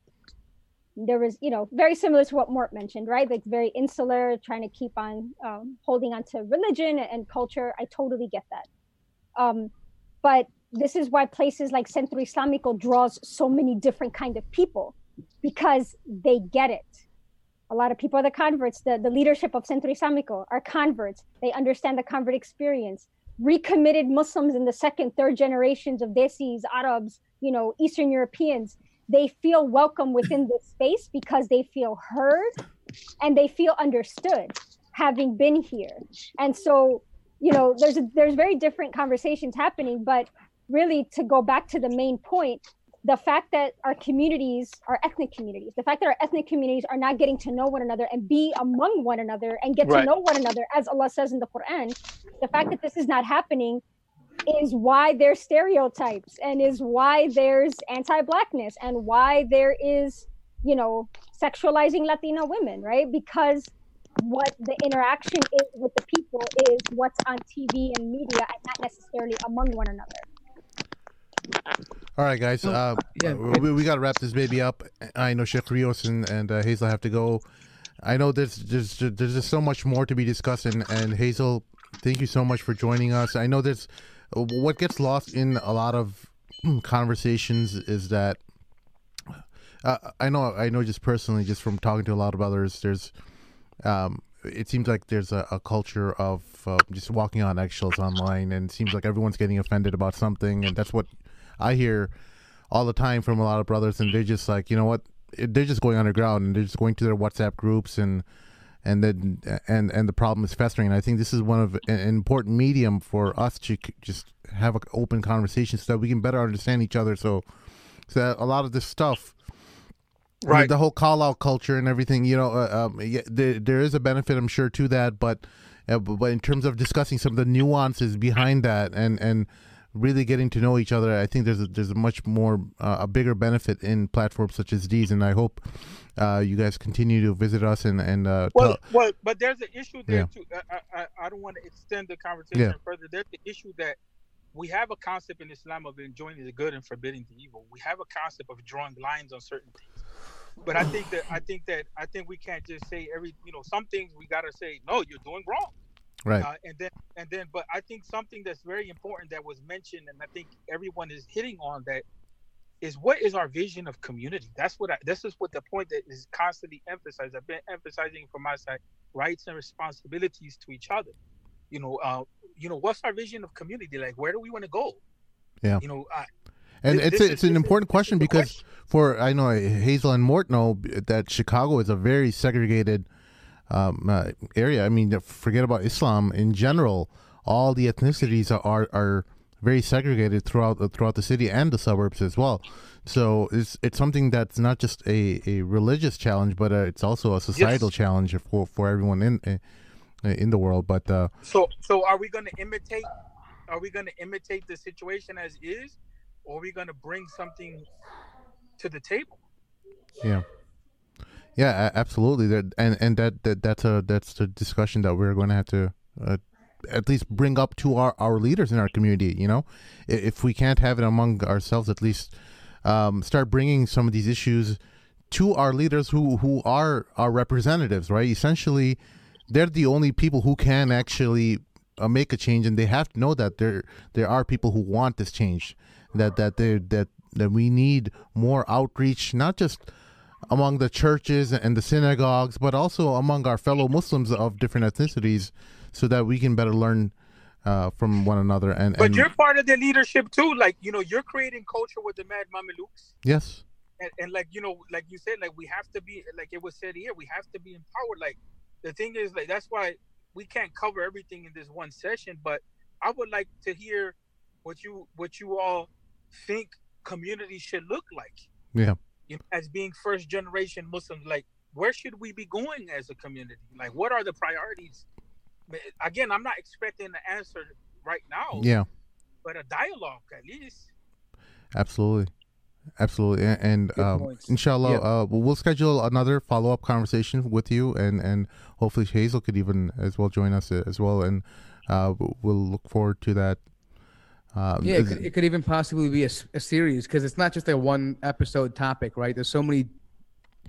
There was, you know, very similar to what Mort mentioned, right? Like very insular, trying to keep on um, holding on to religion and culture. I totally get that. Um, but this is why places like Centro Islamico draws so many different kind of people because they get it. A lot of people are the converts. The, the leadership of Centro Islamico are converts. They understand the convert experience recommitted Muslims in the second, third generations of Desis, Arabs, you know, Eastern Europeans, they feel welcome within this space because they feel heard and they feel understood having been here. And so, you know, there's a, there's very different conversations happening, but really to go back to the main point, the fact that our communities, our ethnic communities, the fact that our ethnic communities are not getting to know one another and be among one another and get right. to know one another, as Allah says in the Quran, the fact that this is not happening is why there's stereotypes and is why there's anti-blackness and why there is, you know, sexualizing Latina women, right? Because what the interaction is with the people is what's on TV and media and not necessarily among one another. All right, guys. Uh, yeah. we, we got to wrap this baby up. I know Sheikh Rios and, and uh, Hazel have to go. I know there's there's there's just so much more to be discussed, and, and Hazel, thank you so much for joining us. I know there's what gets lost in a lot of (clears throat) conversations is that uh, I know I know just personally, just from talking to a lot of others, there's um, it seems like there's a, a culture of uh, just walking on eggshells online, and it seems like everyone's getting offended about something, and that's what I hear all the time from a lot of brothers, and they're just like, you know what? They're just going underground and they're just going to their WhatsApp groups and and then and and the problem is festering. And I think this is one of an important medium for us to just have an open conversation so that we can better understand each other. So, so that a lot of this stuff, right, the whole call out culture and everything, you know, uh, um, yeah, there, there is a benefit, I'm sure, to that, but. Uh, but in terms of discussing some of the nuances behind that and and really getting to know each other, I think there's a, there's a much more uh, a bigger benefit in platforms such as these, and I hope uh, you guys continue to visit us and and uh, well, tell- well, but there's an issue there yeah. too. I, I, I don't want to extend the conversation yeah. further. There's the issue that we have a concept in Islam of enjoying the good and forbidding the evil. We have a concept of drawing lines on certain things. But I think that I think that I think we can't just say every you know some things we gotta say no you're doing wrong right. Uh, and then and then but i think something that's very important that was mentioned and i think everyone is hitting on that is what is our vision of community? That's what i this is what the point that is constantly emphasized. I've been emphasizing from my side rights and responsibilities to each other. You know uh you know what's our vision of community? Like where do we want to go? Yeah. You know I, and it's it's an important question because question. for I know Hazel and Mort know that Chicago is a very segregated um, uh, area. I mean, forget about Islam in general. All the ethnicities are are very segregated throughout throughout the city and the suburbs as well. So it's it's something that's not just a, a religious challenge, but uh, it's also a societal yes. challenge for for everyone in uh, in the world. But uh, so so are we going to imitate? Are we going to imitate the situation as is, or are we going to bring something to the table? Yeah. Yeah, absolutely. That and and that, that that's a that's the discussion that we're going to have to uh, at least bring up to our our leaders in our community. You know, if we can't have it among ourselves, at least um, start bringing some of these issues to our leaders who who are our representatives. Right? Essentially, they're the only people who can actually uh, make a change, and they have to know that there there are people who want this change. That that they that that we need more outreach, not just among the churches and the synagogues, but also among our fellow Muslims of different ethnicities, so that we can better learn uh, from one another. And but and, you're part of the leadership too. Like you know, you're creating culture with the Mad Mamluks. Yes. And, and like you know, like you said, like we have to be, like it was said here, we have to be empowered. Like the thing is, like that's why we can't cover everything in this one session. But I would like to hear what you what you all think community should look like. Yeah you know, as being first generation Muslims, like where should we be going as a community? Like what are the priorities? Again, I'm not expecting an answer right now. Yeah. But a dialogue at least. Absolutely. Absolutely, and, and um, inshallah, yeah. uh, we'll schedule another follow up conversation with you, and and hopefully Hazel could even as well join us as well, and uh, we'll look forward to that Uh, Yeah, it could, it could even possibly be a series because it's not just a one episode topic, right? There's so many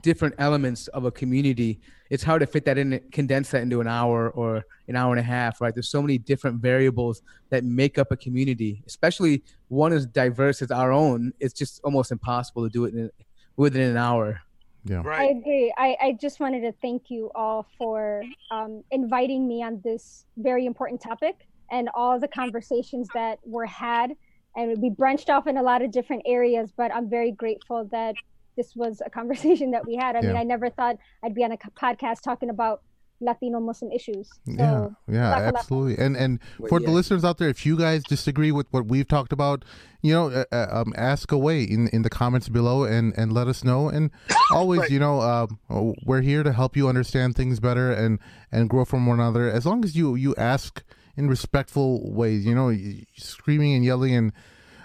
different elements of a community. It's hard to fit that in, condense that into an hour or an hour and a half, right? There's so many different variables that make up a community, especially one as diverse as our own. It's just almost impossible to do it in, within an hour. yeah. Right. I agree. I, I just wanted to thank you all for um, inviting me on this very important topic and all the conversations that were had. And we branched off in a lot of different areas, but I'm very grateful that this was a conversation that we had. I mean, I never thought I'd be on a podcast talking about Latino Muslim issues. So, yeah, yeah, Laka laka. absolutely. And and Well, for the listeners out there, if you guys disagree with what we've talked about, you know, uh, uh, um, ask away in in the comments below and and let us know. And (coughs) always, Right. you know, um, we're here to help you understand things better and and grow from one another. As long as you you ask in respectful ways, you know, screaming and yelling and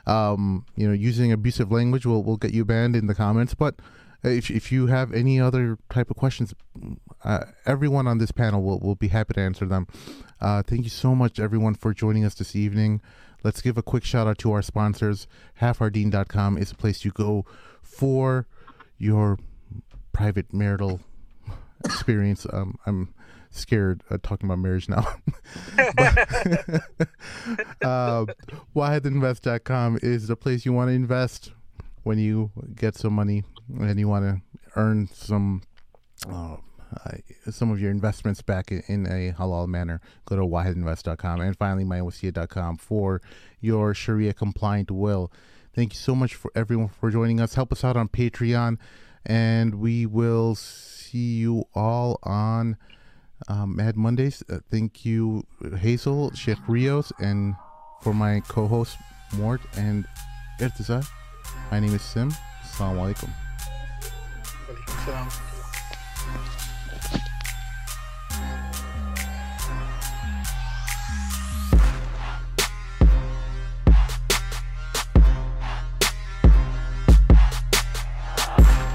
um, you know, using abusive language will will get you banned in the comments. But if if you have any other type of questions, uh, everyone on this panel will will be happy to answer them. Uh, thank you so much, everyone, for joining us this evening. Let's give a quick shout out to our sponsors. HalfOurDeen.com is a place you go for your private marital experience. Um, I'm scared uh, talking about marriage now. (laughs) but, (laughs) uh, WahedInvest.com is the place you want to invest when you get some money and you want to earn some uh, uh, some of your investments back in, a halal manner. Go to wahedinvest.com and finally mywassiyah.com for your Sharia compliant will. Thank you so much for everyone for joining us. Help us out on Patreon, and we will see you all on um, Mad Mondays. Uh, thank you, Hazel, Sheikh Rios, and for my co-host Mort and Irtiza. My name is Sim. Assalamu alaikum.